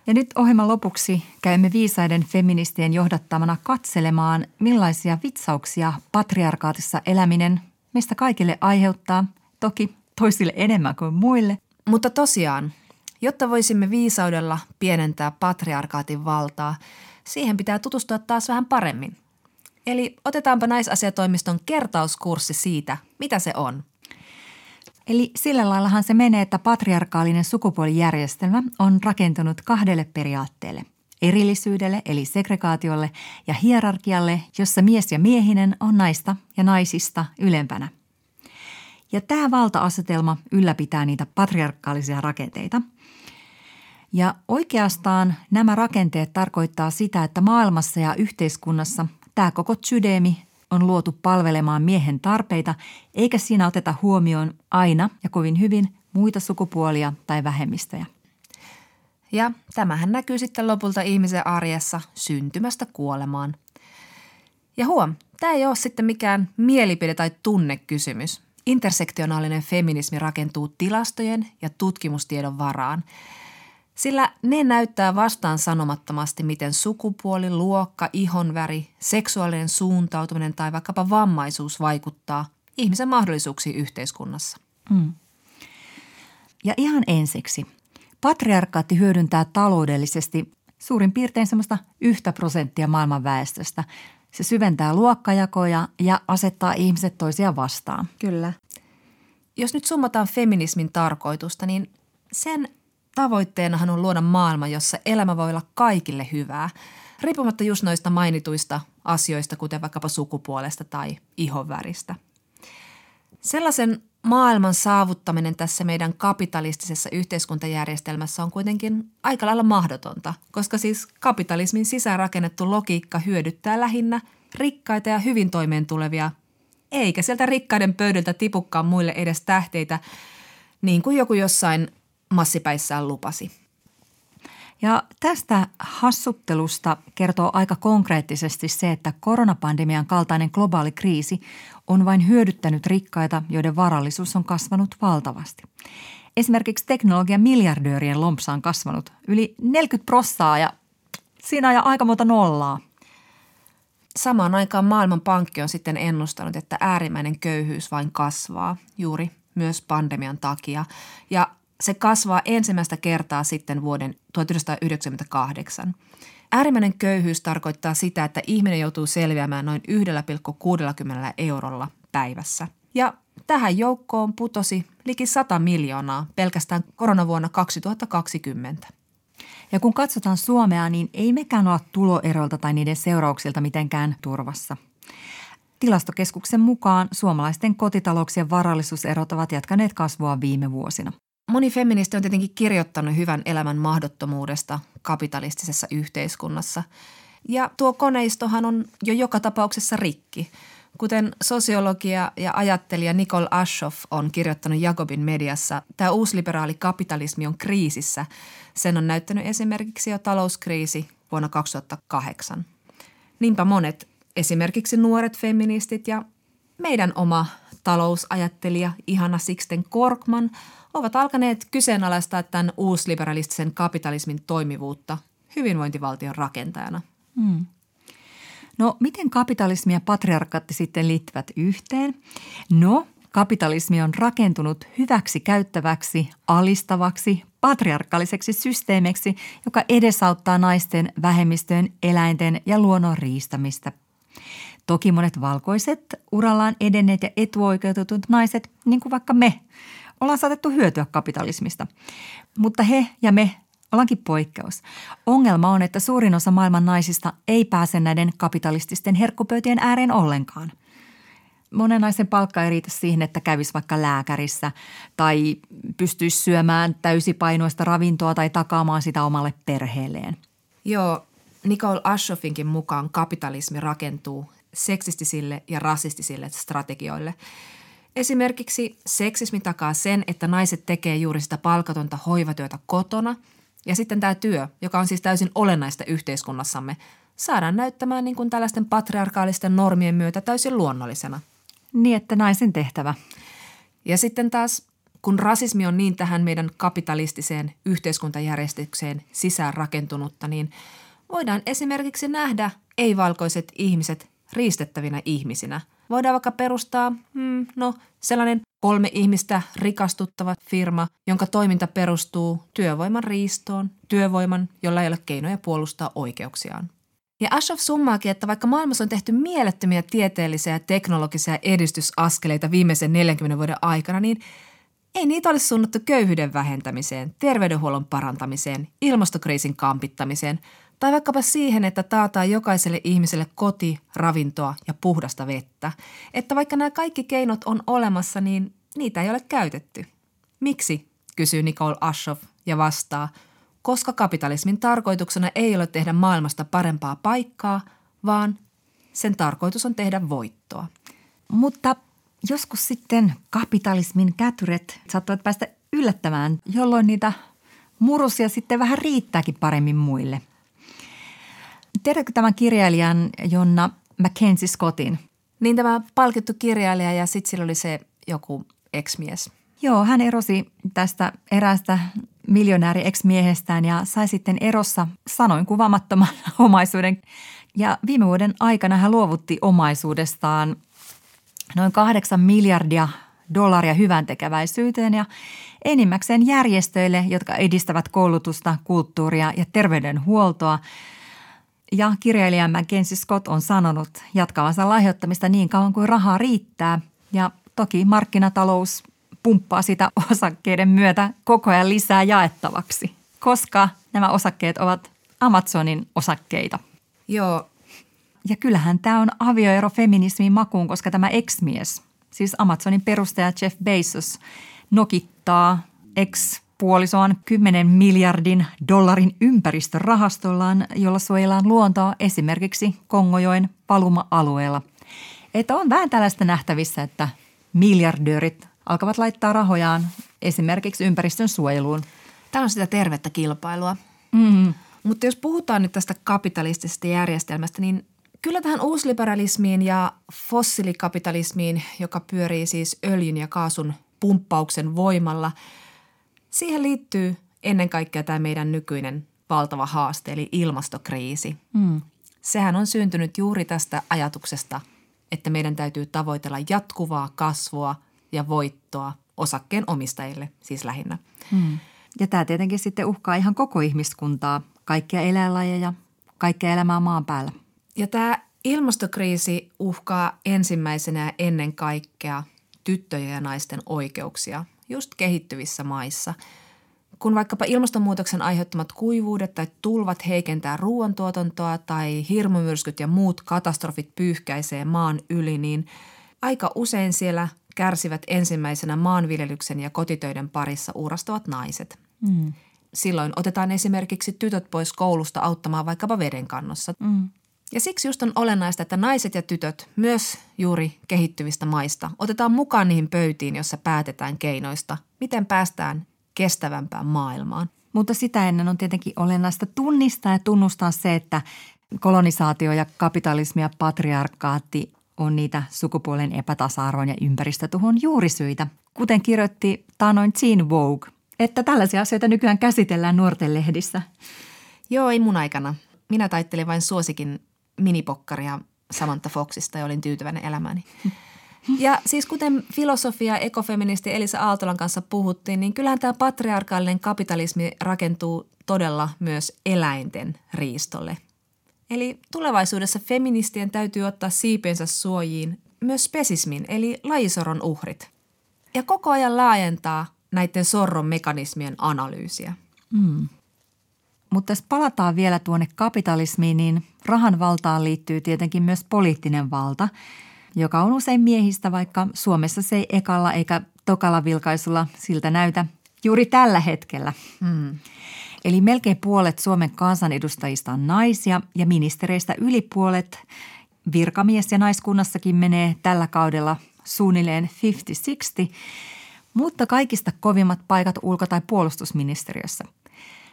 Ja nyt ohjelman lopuksi käymme viisaiden feministien johdattamana katselemaan, millaisia vitsauksia patriarkaatissa eläminen meistä kaikille aiheuttaa, toki toisille enemmän kuin muille. Mutta tosiaan, jotta voisimme viisaudella pienentää patriarkaatin valtaa, siihen pitää tutustua taas vähän paremmin. Eli otetaanpa naisasiatoimiston kertauskurssi siitä, mitä se on – Eli sillä laillahan se menee, että patriarkaalinen sukupuolijärjestelmä on rakentunut kahdelle periaatteelle. Erillisyydelle eli segregaatiolle ja hierarkialle, jossa mies ja miehinen on naista ja naisista ylempänä. Ja tämä valta-asetelma ylläpitää niitä patriarkaalisia rakenteita. Ja oikeastaan nämä rakenteet tarkoittaa sitä, että maailmassa ja yhteiskunnassa tämä koko sydämi on luotu palvelemaan miehen tarpeita, eikä siinä oteta huomioon aina ja kovin hyvin muita sukupuolia tai vähemmistöjä. Ja tämähän näkyy sitten lopulta ihmisen arjessa syntymästä kuolemaan. Ja huom, tämä ei ole sitten mikään mielipide- tai tunnekysymys. Intersektionaalinen feminismi rakentuu tilastojen ja tutkimustiedon varaan – sillä ne näyttää vastaan sanomattomasti, miten sukupuoli, luokka, ihonväri, seksuaalinen suuntautuminen tai vaikkapa vammaisuus vaikuttaa ihmisen mahdollisuuksiin yhteiskunnassa. Mm. Ja ihan ensiksi, patriarkaatti hyödyntää taloudellisesti suurin piirtein semmoista yhtä prosenttia maailman väestöstä. Se syventää luokkajakoja ja asettaa ihmiset toisia vastaan. Kyllä. Jos nyt summataan feminismin tarkoitusta, niin sen tavoitteenahan on luoda maailma, jossa elämä voi olla kaikille hyvää, riippumatta just noista mainituista asioista, kuten vaikkapa sukupuolesta tai ihonväristä. Sellaisen maailman saavuttaminen tässä meidän kapitalistisessa yhteiskuntajärjestelmässä on kuitenkin aika lailla mahdotonta, koska siis kapitalismin sisäänrakennettu logiikka hyödyttää lähinnä rikkaita ja hyvin toimeen tulevia, eikä sieltä rikkaiden pöydältä tipukkaan muille edes tähteitä, niin kuin joku jossain massipäissään lupasi. Ja tästä hassuttelusta kertoo aika konkreettisesti se, että koronapandemian kaltainen globaali kriisi on vain hyödyttänyt rikkaita, joiden varallisuus on kasvanut valtavasti. Esimerkiksi teknologian miljardöörien lompsa on kasvanut yli 40 prossaa ja siinä on aika monta nollaa. Samaan aikaan Maailmanpankki on sitten ennustanut, että äärimmäinen köyhyys vain kasvaa juuri myös pandemian takia. Ja se kasvaa ensimmäistä kertaa sitten vuoden 1998. Äärimmäinen köyhyys tarkoittaa sitä, että ihminen joutuu selviämään noin 1,60 eurolla päivässä. Ja tähän joukkoon putosi liki 100 miljoonaa pelkästään koronavuonna 2020. Ja kun katsotaan Suomea, niin ei mekään olla tuloeroilta tai niiden seurauksilta mitenkään turvassa. Tilastokeskuksen mukaan suomalaisten kotitalouksien varallisuuserot ovat jatkaneet kasvua viime vuosina. Moni feministi on tietenkin kirjoittanut hyvän elämän mahdottomuudesta kapitalistisessa yhteiskunnassa. Ja tuo koneistohan on jo joka tapauksessa rikki. Kuten sosiologia ja ajattelija Nicole Ashoff on kirjoittanut Jakobin mediassa, tämä uusliberaali kapitalismi on kriisissä. Sen on näyttänyt esimerkiksi jo talouskriisi vuonna 2008. Niinpä monet, esimerkiksi nuoret feministit ja meidän oma talousajattelija Ihana Sixten Korkman – ovat alkaneet kyseenalaistaa tämän uusliberalistisen kapitalismin toimivuutta hyvinvointivaltion rakentajana. Hmm. No, miten kapitalismi ja patriarkatti sitten liittyvät yhteen? No, kapitalismi on rakentunut hyväksi käyttäväksi, alistavaksi, patriarkaaliseksi systeemiksi, joka edesauttaa naisten, vähemmistöjen, eläinten ja luonnon riistämistä. Toki monet valkoiset, urallaan edenneet ja etuoikeutetut naiset, niin kuin vaikka me, ollaan saatettu hyötyä kapitalismista. Mutta he ja me ollaankin poikkeus. Ongelma on, että suurin osa maailman naisista ei pääse näiden kapitalististen herkkupöytien ääreen ollenkaan. Monen naisen palkka ei riitä siihen, että kävisi vaikka lääkärissä tai pystyisi syömään täysipainoista ravintoa tai takaamaan sitä omalle perheelleen. Joo, Nicole Ashoffinkin mukaan kapitalismi rakentuu seksistisille ja rasistisille strategioille – Esimerkiksi seksismi takaa sen, että naiset tekee juuri sitä palkatonta hoivatyötä kotona ja sitten tämä työ, joka on siis täysin olennaista yhteiskunnassamme, saadaan näyttämään niin kuin tällaisten patriarkaalisten normien myötä täysin luonnollisena. Niin, että naisen tehtävä. Ja sitten taas, kun rasismi on niin tähän meidän kapitalistiseen yhteiskuntajärjestykseen sisään rakentunutta, niin voidaan esimerkiksi nähdä ei-valkoiset ihmiset riistettävinä ihmisinä – Voidaan vaikka perustaa, hmm, no sellainen kolme ihmistä rikastuttava firma, jonka toiminta perustuu työvoiman riistoon, työvoiman, jolla ei ole keinoja puolustaa oikeuksiaan. Ja Ashoff summaakin, että vaikka maailmassa on tehty mielettömiä tieteellisiä ja teknologisia edistysaskeleita viimeisen 40 vuoden aikana, niin ei niitä olisi suunnattu köyhyyden vähentämiseen, terveydenhuollon parantamiseen, ilmastokriisin kampittamiseen – tai vaikkapa siihen, että taataan jokaiselle ihmiselle koti, ravintoa ja puhdasta vettä. Että vaikka nämä kaikki keinot on olemassa, niin niitä ei ole käytetty. Miksi, kysyy Nicole Ashoff ja vastaa, koska kapitalismin tarkoituksena ei ole tehdä maailmasta parempaa paikkaa, vaan sen tarkoitus on tehdä voittoa. Mutta joskus sitten kapitalismin kätyret saattavat päästä yllättämään, jolloin niitä murusia sitten vähän riittääkin paremmin muille. Tiedätkö tämän kirjailijan Jonna Mackenzie Scottin? Niin tämä palkittu kirjailija ja sitten sillä oli se joku ex-mies. Joo, hän erosi tästä eräästä miljonääri ex-miehestään ja sai sitten erossa sanoin kuvaamattoman omaisuuden. Ja viime vuoden aikana hän luovutti omaisuudestaan noin kahdeksan miljardia dollaria hyvän tekeväisyyteen ja enimmäkseen järjestöille, jotka edistävät koulutusta, kulttuuria ja terveydenhuoltoa. Ja kirjailija Mackenzie Scott on sanonut jatkavansa lahjoittamista niin kauan kuin rahaa riittää. Ja toki markkinatalous pumppaa sitä osakkeiden myötä koko ajan lisää jaettavaksi, koska nämä osakkeet ovat Amazonin osakkeita. Joo. Ja kyllähän tämä on avioero feminismin makuun, koska tämä ex-mies, siis Amazonin perustaja Jeff Bezos, nokittaa ex-puolisoan 10 miljardin dollarin ympäristörahastollaan, jolla suojellaan luontoa esimerkiksi Kongojoen valuma-alueella. Että on vähän tällaista nähtävissä, että miljardöörit alkavat laittaa rahojaan esimerkiksi ympäristön suojeluun. Tämä on sitä tervettä kilpailua. Mm. Mutta jos puhutaan nyt tästä kapitalistisesta järjestelmästä, niin kyllä tähän uusliberalismiin ja fossiilikapitalismiin, joka pyörii siis öljyn ja kaasun pumppauksen voimalla, siihen liittyy ennen kaikkea tämä meidän nykyinen valtava haaste, eli ilmastokriisi. Mm. Sehän on syntynyt juuri tästä ajatuksesta, että meidän täytyy tavoitella jatkuvaa kasvua ja voittoa osakkeen omistajille, siis lähinnä. Mm. Ja tämä tietenkin sitten uhkaa ihan koko ihmiskuntaa, kaikkia eläinlajeja, kaikkea elämää maan päällä. Ja tämä ilmastokriisi uhkaa ensimmäisenä ennen kaikkea tyttöjen ja naisten oikeuksia just kehittyvissä maissa. Kun vaikkapa ilmastonmuutoksen aiheuttamat kuivuudet tai tulvat heikentää ruoantuotantoa tai hirmumyrskyt ja muut katastrofit pyyhkäisee maan yli, niin aika usein siellä kärsivät ensimmäisenä maanviljelyksen ja kotitöiden parissa uurastavat naiset. Mm. Silloin otetaan esimerkiksi tytöt pois koulusta auttamaan vaikkapa vedenkannossa. Mm. Ja siksi just on olennaista, että naiset ja tytöt, myös juuri kehittyvistä maista, otetaan mukaan niihin pöytiin, jossa päätetään keinoista, miten päästään kestävämpään maailmaan. Mutta sitä ennen on tietenkin olennaista tunnistaa ja tunnustaa se, että kolonisaatio ja kapitalismi ja patriarkaatti on niitä sukupuolen epätasa-arvon ja ympäristötuhon juurisyitä. Kuten kirjoitti taanoin Teen Vogue, että tällaisia asioita nykyään käsitellään nuorten lehdissä. Joo, ei mun aikana. Minä taittelin vain suosikin minipokkaria Samantha Foxista ja olin tyytyväinen elämäni. Ja siis kuten filosofia ekofeministi Elisa Aaltolan kanssa puhuttiin, niin kyllähän tämä patriarkaalinen kapitalismi rakentuu todella myös eläinten riistolle. Eli tulevaisuudessa feministien täytyy ottaa siipensä suojiin myös spesismin eli lajisoron uhrit. Ja koko ajan laajentaa näiden sorron mekanismien analyysiä. Mm. Mutta jos palataan vielä tuonne kapitalismiin, niin rahan valtaan liittyy tietenkin myös poliittinen valta, joka on usein miehistä, vaikka Suomessa se ei ekalla eikä tokalla vilkaisulla siltä näytä juuri tällä hetkellä. Hmm. Eli melkein puolet Suomen kansanedustajista on naisia ja ministereistä yli puolet virkamies- ja naiskunnassakin menee tällä kaudella suunnilleen 50-60, mutta kaikista kovimmat paikat ulko- tai puolustusministeriössä –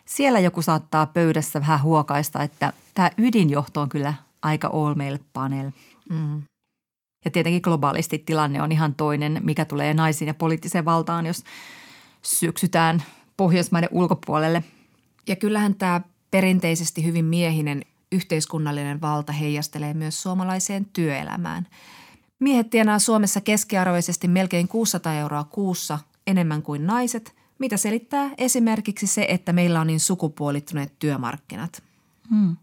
siellä joku saattaa pöydässä vähän huokaista, että tämä ydinjohto on kyllä aika all mail panel. Mm. Ja tietenkin globaalisti tilanne on ihan toinen, mikä tulee naisiin ja poliittiseen valtaan, jos syöksytään Pohjoismaiden ulkopuolelle. Ja kyllähän tämä perinteisesti hyvin miehinen yhteiskunnallinen valta heijastelee myös suomalaiseen työelämään. Miehet tienaa Suomessa keskiarvoisesti melkein 600 euroa kuussa enemmän kuin naiset – mitä selittää esimerkiksi se, että meillä on niin sukupuolittuneet työmarkkinat. Hmm.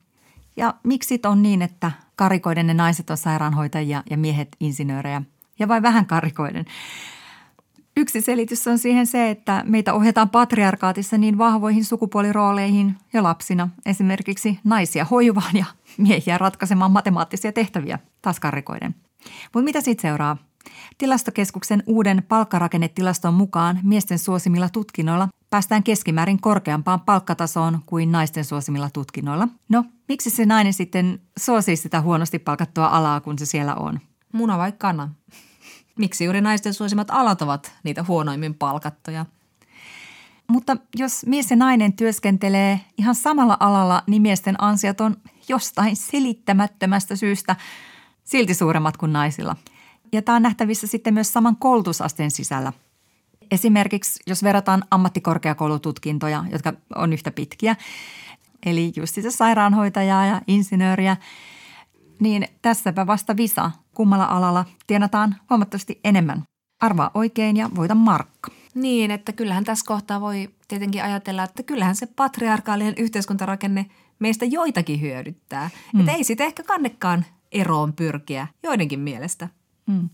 Ja miksi on niin, että karikoiden ne naiset on sairaanhoitajia ja miehet insinöörejä? Ja vain vähän karikoiden. Yksi selitys on siihen se, että meitä ohjataan patriarkaatissa niin vahvoihin sukupuolirooleihin jo lapsina. Esimerkiksi naisia hoivaan ja miehiä ratkaisemaan matemaattisia tehtäviä, taas karikoiden. Mutta mitä siitä seuraa? Tilastokeskuksen uuden palkkarakennetilaston mukaan miesten suosimilla tutkinnoilla päästään keskimäärin korkeampaan palkkatasoon kuin naisten suosimilla tutkinnoilla. No, miksi se nainen sitten suosii sitä huonosti palkattua alaa, kun se siellä on? Muna vai kana? Miksi juuri naisten suosimat alat ovat niitä huonoimmin palkattuja? Mutta jos mies ja nainen työskentelee ihan samalla alalla, niin miesten ansiot on jostain selittämättömästä syystä silti suuremmat kuin naisilla. Ja tämä on nähtävissä sitten myös saman koulutusasteen sisällä. Esimerkiksi jos verrataan ammattikorkeakoulututkintoja, jotka on yhtä pitkiä, eli just se sairaanhoitajaa ja insinööriä, niin tässäpä vasta visa. Kummalla alalla tienataan huomattavasti enemmän. Arvaa oikein ja voita markka. Niin, että kyllähän tässä kohtaa voi tietenkin ajatella, että kyllähän se patriarkaalinen yhteiskuntarakenne meistä joitakin hyödyttää. Mm. Että ei sitä ehkä kannekaan eroon pyrkiä joidenkin mielestä. Mm.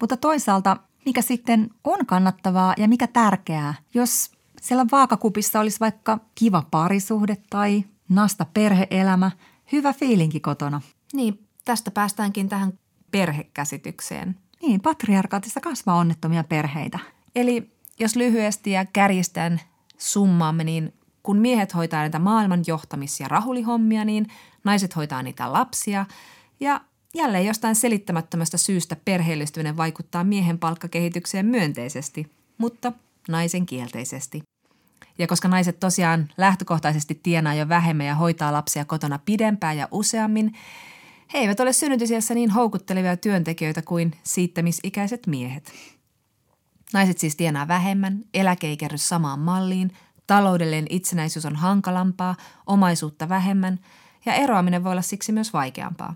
Mutta toisaalta, mikä sitten on kannattavaa ja mikä tärkeää, jos siellä vaakakupissa olisi vaikka kiva parisuhde tai nasta perheelämä, hyvä fiilinki kotona. Niin, tästä päästäänkin tähän perhekäsitykseen. Niin, patriarkaatissa kasvaa onnettomia perheitä. Eli jos lyhyesti ja kärjistän summaamme, niin kun miehet hoitaa näitä maailman johtamis- ja rahulihommia, niin naiset hoitaa niitä lapsia. Ja jälleen jostain selittämättömästä syystä perheellistyminen vaikuttaa miehen palkkakehitykseen myönteisesti, mutta naisen kielteisesti. Ja koska naiset tosiaan lähtökohtaisesti tienaa jo vähemmän ja hoitaa lapsia kotona pidempään ja useammin, he eivät ole synnytysiässä niin houkuttelevia työntekijöitä kuin siittämisikäiset miehet. Naiset siis tienaa vähemmän, eläke ei kerry samaan malliin, taloudellinen itsenäisyys on hankalampaa, omaisuutta vähemmän ja eroaminen voi olla siksi myös vaikeampaa.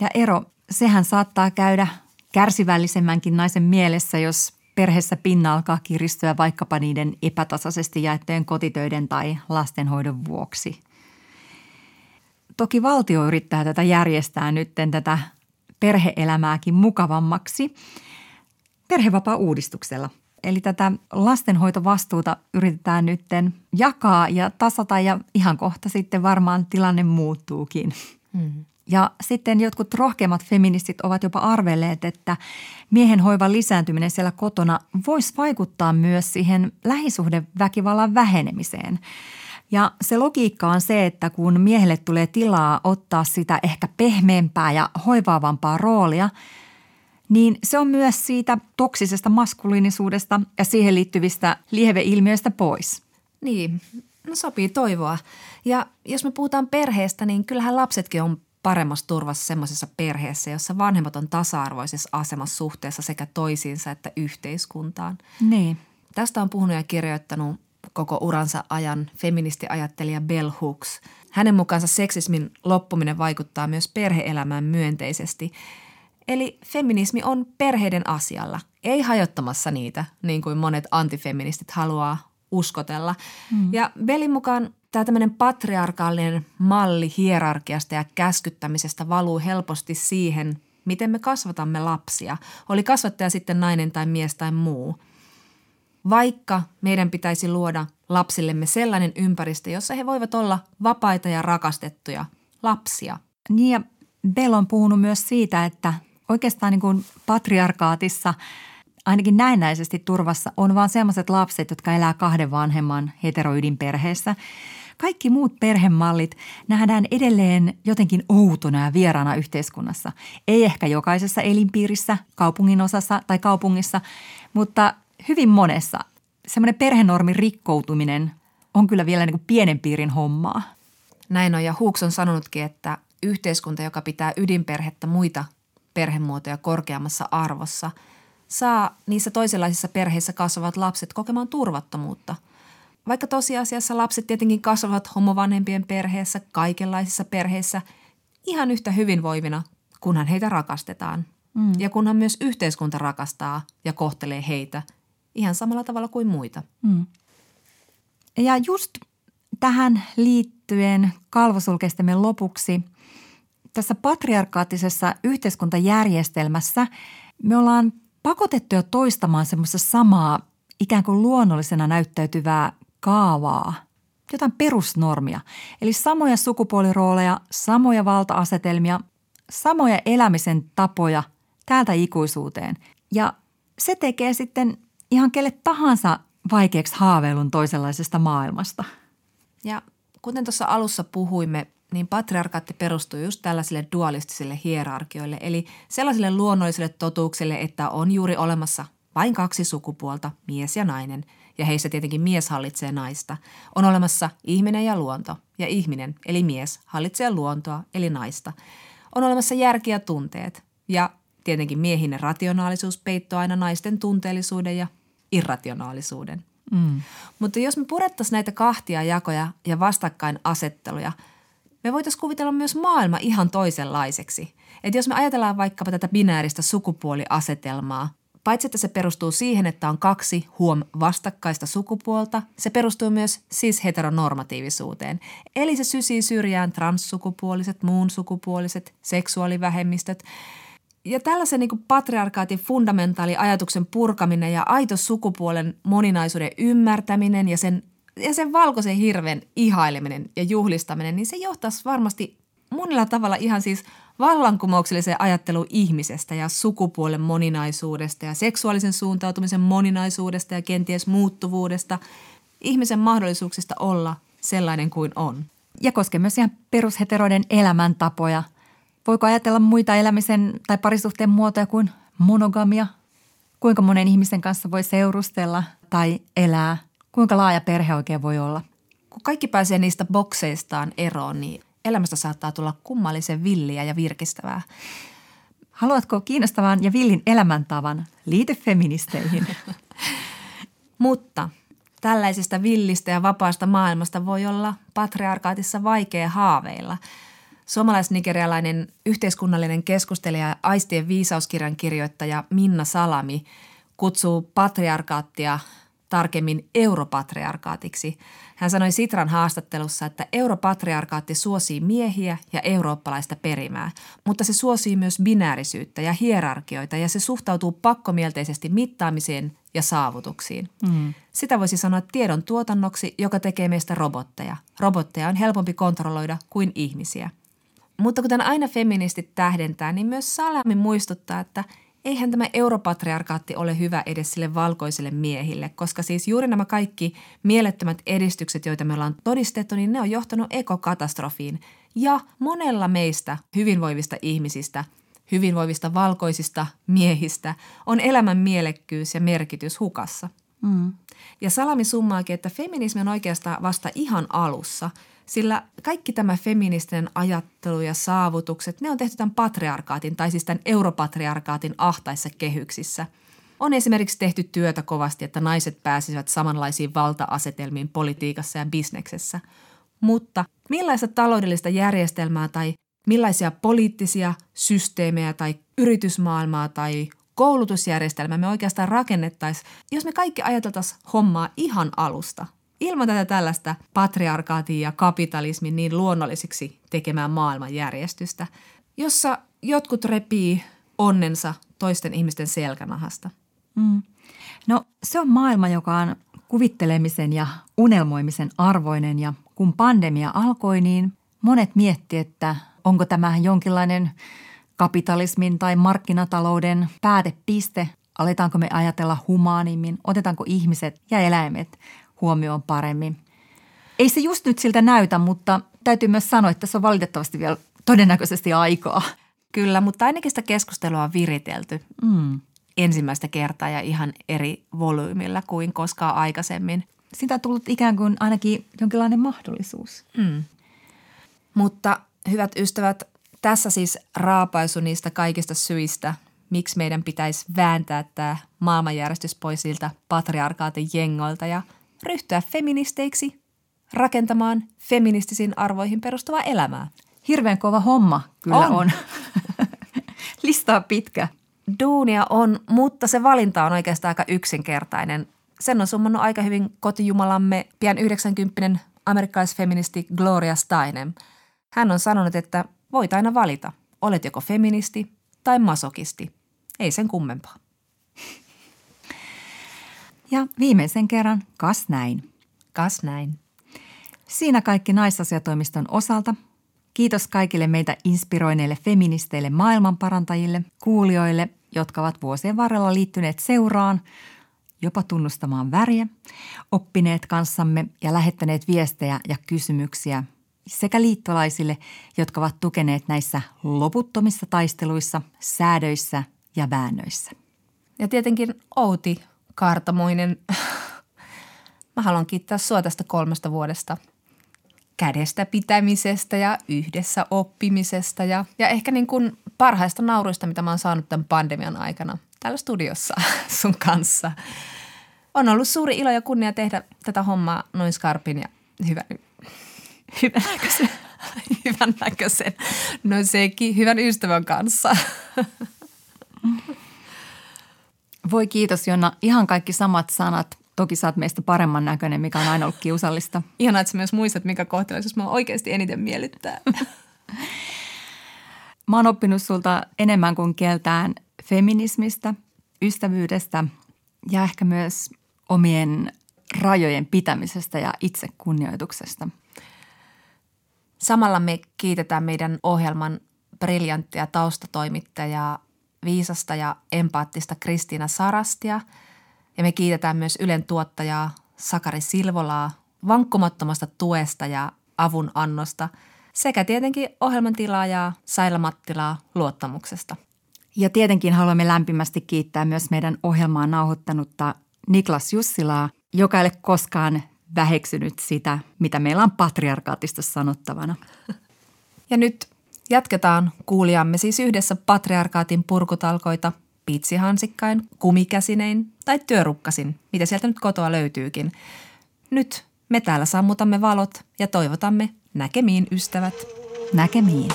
Ja ero, sehän saattaa käydä kärsivällisemmänkin naisen mielessä, jos perheessä pinna alkaa kiristyä vaikkapa niiden epätasaisesti jaettujen kotitöiden tai lastenhoidon vuoksi. Toki valtio yrittää tätä järjestää nyt tätä perheelämääkin mukavammaksi perhevapaa-uudistuksella. Eli tätä lastenhoitovastuuta yritetään nyt jakaa ja tasata ja ihan kohta sitten varmaan tilanne muuttuukin. Mm. Ja sitten jotkut rohkeimmat feministit ovat jopa arvelleet, että miehen hoivan lisääntyminen siellä kotona voisi vaikuttaa myös siihen lähisuhdeväkivallan vähenemiseen. Ja se logiikka on se, että kun miehelle tulee tilaa ottaa sitä ehkä pehmeämpää ja hoivaavampaa roolia, niin se on myös siitä toksisesta maskuliinisuudesta ja siihen liittyvistä lieveilmiöistä pois. Niin, no sopii toivoa. Ja jos me puhutaan perheestä, niin kyllähän lapsetkin on paremmassa turvassa semmoisessa perheessä, jossa vanhemmat on tasa-arvoisessa asemassa suhteessa sekä toisiinsa että yhteiskuntaan. Niin. Tästä on puhunut ja kirjoittanut koko uransa ajan feministiajattelija Bell Hooks. Hänen mukaansa seksismin loppuminen vaikuttaa myös perheelämään myönteisesti. Eli feminismi on perheiden asialla, ei hajottamassa niitä, niin kuin monet antifeministit haluaa uskotella. Mm. Ja Bellin mukaan tämä tämmöinen patriarkaalinen malli hierarkiasta ja käskyttämisestä valuu helposti siihen, miten me kasvatamme lapsia. Oli kasvattaja sitten nainen tai mies tai muu. Vaikka meidän pitäisi luoda lapsillemme sellainen ympäristö, jossa he voivat olla vapaita ja rakastettuja lapsia. Niin ja Bell on puhunut myös siitä, että oikeastaan niin kuin patriarkaatissa – ainakin näennäisesti turvassa on vaan sellaiset lapset, jotka elää kahden vanhemman heteroidinperheessä. Kaikki muut perhemallit nähdään edelleen jotenkin outona ja vieraana yhteiskunnassa. Ei ehkä jokaisessa elinpiirissä, kaupungin osassa tai kaupungissa, mutta hyvin monessa semmoinen perhenormin rikkoutuminen on kyllä vielä niin kuin pienen piirin hommaa. Näin on ja Huuks on sanonutkin, että yhteiskunta, joka pitää ydinperhettä muita perhemuotoja korkeammassa arvossa – saa niissä toisenlaisissa perheissä kasvavat lapset kokemaan turvattomuutta. Vaikka tosiasiassa lapset tietenkin kasvavat homovanhempien perheessä, kaikenlaisissa perheissä, ihan yhtä hyvinvoivina, kunhan heitä rakastetaan. Mm. Ja kunhan myös yhteiskunta rakastaa ja kohtelee heitä ihan samalla tavalla kuin muita. Mm. Ja just tähän liittyen kalvosulkeistemme lopuksi tässä patriarkaattisessa yhteiskuntajärjestelmässä me ollaan pakotettuja toistamaan semmoista samaa ikään kuin luonnollisena näyttäytyvää kaavaa, jotain perusnormia. Eli samoja sukupuolirooleja, samoja valta-asetelmia, samoja elämisen tapoja täältä ikuisuuteen. Ja se tekee sitten ihan kelle tahansa vaikeaksi haaveilun toisenlaisesta maailmasta. Ja kuten tuossa alussa puhuimme, niin patriarkaatti perustuu just tällaisille dualistisille hierarkioille, eli sellaisille luonnollisille totuuksille, että on juuri olemassa vain kaksi sukupuolta, mies ja nainen, ja heissä tietenkin mies hallitsee naista. On olemassa ihminen ja luonto, ja ihminen, eli mies, hallitsee luontoa, eli naista. On olemassa järki ja tunteet, ja tietenkin miehinen rationaalisuus peittoo aina naisten tunteellisuuden ja irrationaalisuuden. Mm. Mutta jos me purettaisiin näitä kahtia jakoja ja vastakkainasetteluja, me voitaisiin kuvitella myös maailma ihan toisenlaiseksi. Että jos me ajatellaan vaikkapa tätä binääristä sukupuoliasetelmaa, paitsi että se perustuu siihen, että on kaksi huom vastakkaista sukupuolta, se perustuu myös siis heteronormatiivisuuteen. Eli se sysii syrjään transsukupuoliset, muun sukupuoliset, seksuaalivähemmistöt – ja tällaisen niin patriarkaatin fundamentaali ajatuksen purkaminen ja aito sukupuolen moninaisuuden ymmärtäminen ja sen, ja sen valkoisen hirven ihaileminen ja juhlistaminen, niin se johtaisi varmasti monilla tavalla ihan siis vallankumoukselliseen ajatteluun ihmisestä ja sukupuolen moninaisuudesta ja seksuaalisen suuntautumisen moninaisuudesta ja kenties muuttuvuudesta, ihmisen mahdollisuuksista olla sellainen kuin on. Ja koskee myös ihan perusheteroiden elämäntapoja – Voiko ajatella muita elämisen tai parisuhteen muotoja kuin monogamia? Kuinka monen ihmisen kanssa voi seurustella tai elää? Kuinka laaja perhe oikein voi olla? Kun kaikki pääsee niistä bokseistaan eroon, niin elämästä saattaa tulla kummallisen villiä ja virkistävää. Haluatko kiinnostavan ja villin elämäntavan? Liity feministeihin. Mutta tällaisesta villistä ja vapaasta maailmasta voi olla patriarkaatissa vaikea haaveilla – Suomalais-nigerialainen yhteiskunnallinen keskustelija Aistien viisauskirjan kirjoittaja Minna Salami kutsuu patriarkaattia tarkemmin europatriarkaatiksi. Hän sanoi Sitran haastattelussa, että europatriarkaatti suosii miehiä ja eurooppalaista perimää, mutta se suosii myös binäärisyyttä ja hierarkioita ja se suhtautuu pakkomielteisesti mittaamiseen ja saavutuksiin. Mm. Sitä voisi sanoa tiedon tuotannoksi, joka tekee meistä robotteja. Robotteja on helpompi kontrolloida kuin ihmisiä. Mutta kuten aina feministit tähdentää, niin myös Salami muistuttaa, että eihän tämä europatriarkaatti ole hyvä edes sille valkoisille miehille, koska siis juuri nämä kaikki mielettömät edistykset, joita me ollaan todistettu, niin ne on johtanut ekokatastrofiin. Ja monella meistä hyvinvoivista ihmisistä, hyvinvoivista valkoisista miehistä on elämän mielekkyys ja merkitys hukassa. Mm. Ja Salami summaakin, että feminismi on oikeastaan vasta ihan alussa – sillä kaikki tämä feministinen ajattelu ja saavutukset, ne on tehty tämän patriarkaatin tai siis tämän europatriarkaatin ahtaissa kehyksissä. On esimerkiksi tehty työtä kovasti, että naiset pääsisivät samanlaisiin valta-asetelmiin politiikassa ja bisneksessä. Mutta millaista taloudellista järjestelmää tai millaisia poliittisia systeemejä tai yritysmaailmaa tai koulutusjärjestelmää me oikeastaan rakennettaisiin, jos me kaikki ajateltaisiin hommaa ihan alusta – ilman tätä tällaista patriarkaatin ja kapitalismin niin luonnollisiksi tekemään maailmanjärjestystä, jossa jotkut repii onnensa toisten ihmisten selkänahasta. Mm. No se on maailma, joka on kuvittelemisen ja unelmoimisen arvoinen ja kun pandemia alkoi, niin monet mietti, että onko tämä jonkinlainen kapitalismin tai markkinatalouden päätepiste, aletaanko me ajatella humaanimmin, otetaanko ihmiset ja eläimet huomioon paremmin. Ei se just nyt siltä näytä, mutta täytyy myös sanoa, että se on valitettavasti vielä todennäköisesti aikaa. Kyllä, mutta ainakin sitä keskustelua on viritelty mm. ensimmäistä kertaa ja ihan eri volyymilla kuin koskaan aikaisemmin. Sitä on tullut ikään kuin ainakin jonkinlainen mahdollisuus. Mm. Mutta hyvät ystävät, tässä siis raapaisu niistä kaikista syistä, miksi meidän pitäisi vääntää tämä maailmanjärjestys pois siltä patriarkaatin jengoilta ja – ryhtyä feministeiksi rakentamaan feministisiin arvoihin perustuvaa elämää. Hirveän kova homma kyllä on. on. Lista on pitkä. Duunia on, mutta se valinta on oikeastaan aika yksinkertainen. Sen on summannut aika hyvin kotijumalamme pian 90 amerikkalaisfeministi Gloria Steinem. Hän on sanonut, että voit aina valita, olet joko feministi tai masokisti. Ei sen kummempaa. Ja viimeisen kerran, kas näin. Kas näin. Siinä kaikki naisasiatoimiston osalta. Kiitos kaikille meitä inspiroineille feministeille, maailmanparantajille, kuulijoille jotka ovat vuosien varrella liittyneet seuraan, jopa tunnustamaan väriä, oppineet kanssamme ja lähettäneet viestejä ja kysymyksiä sekä liittolaisille, jotka ovat tukeneet näissä loputtomissa taisteluissa, säädöissä ja väännöissä. Ja tietenkin Outi Kaartamoinen. Mä haluan kiittää sua tästä kolmesta vuodesta kädestä pitämisestä ja yhdessä oppimisesta ja, ja ehkä niin kuin parhaista nauruista, mitä mä oon saanut tämän pandemian aikana täällä studiossa sun kanssa. On ollut suuri ilo ja kunnia tehdä tätä hommaa noin skarpin ja hyvän, hyvän näköisen, hyvän näköisen, no sekin, hyvän ystävän kanssa. Voi kiitos Jonna, ihan kaikki samat sanat. Toki sä oot meistä paremman näköinen, mikä on aina ollut kiusallista. Ihanaa, että sä myös muistat, mikä kohtelaisuus mä oikeasti eniten miellyttää. Mä oon oppinut sulta enemmän kuin kieltään feminismistä, ystävyydestä ja ehkä myös omien rajojen pitämisestä ja itsekunnioituksesta. Samalla me kiitetään meidän ohjelman briljanttia taustatoimittajaa, viisasta ja empaattista Kristiina Sarastia ja me kiitetään myös Ylen tuottajaa Sakari Silvolaa vankkumattomasta tuesta ja avun annosta sekä tietenkin ohjelman tilaajaa Saila Mattilaa luottamuksesta. Ja tietenkin haluamme lämpimästi kiittää myös meidän ohjelmaa nauhoittanutta Niklas Jussilaa, joka ei ole koskaan väheksynyt sitä, mitä meillä on patriarkaatista sanottavana. Ja nyt jatketaan kuulijamme siis yhdessä patriarkaatin purkutalkoita pitsihansikkain, kumikäsinein tai työrukkasin, mitä sieltä nyt kotoa löytyykin. Nyt me täällä sammutamme valot ja toivotamme näkemiin ystävät. Näkemiin.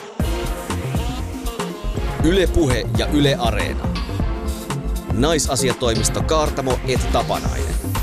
Yle Puhe ja Yle Areena. Naisasiatoimisto Kaartamo et Tapanainen.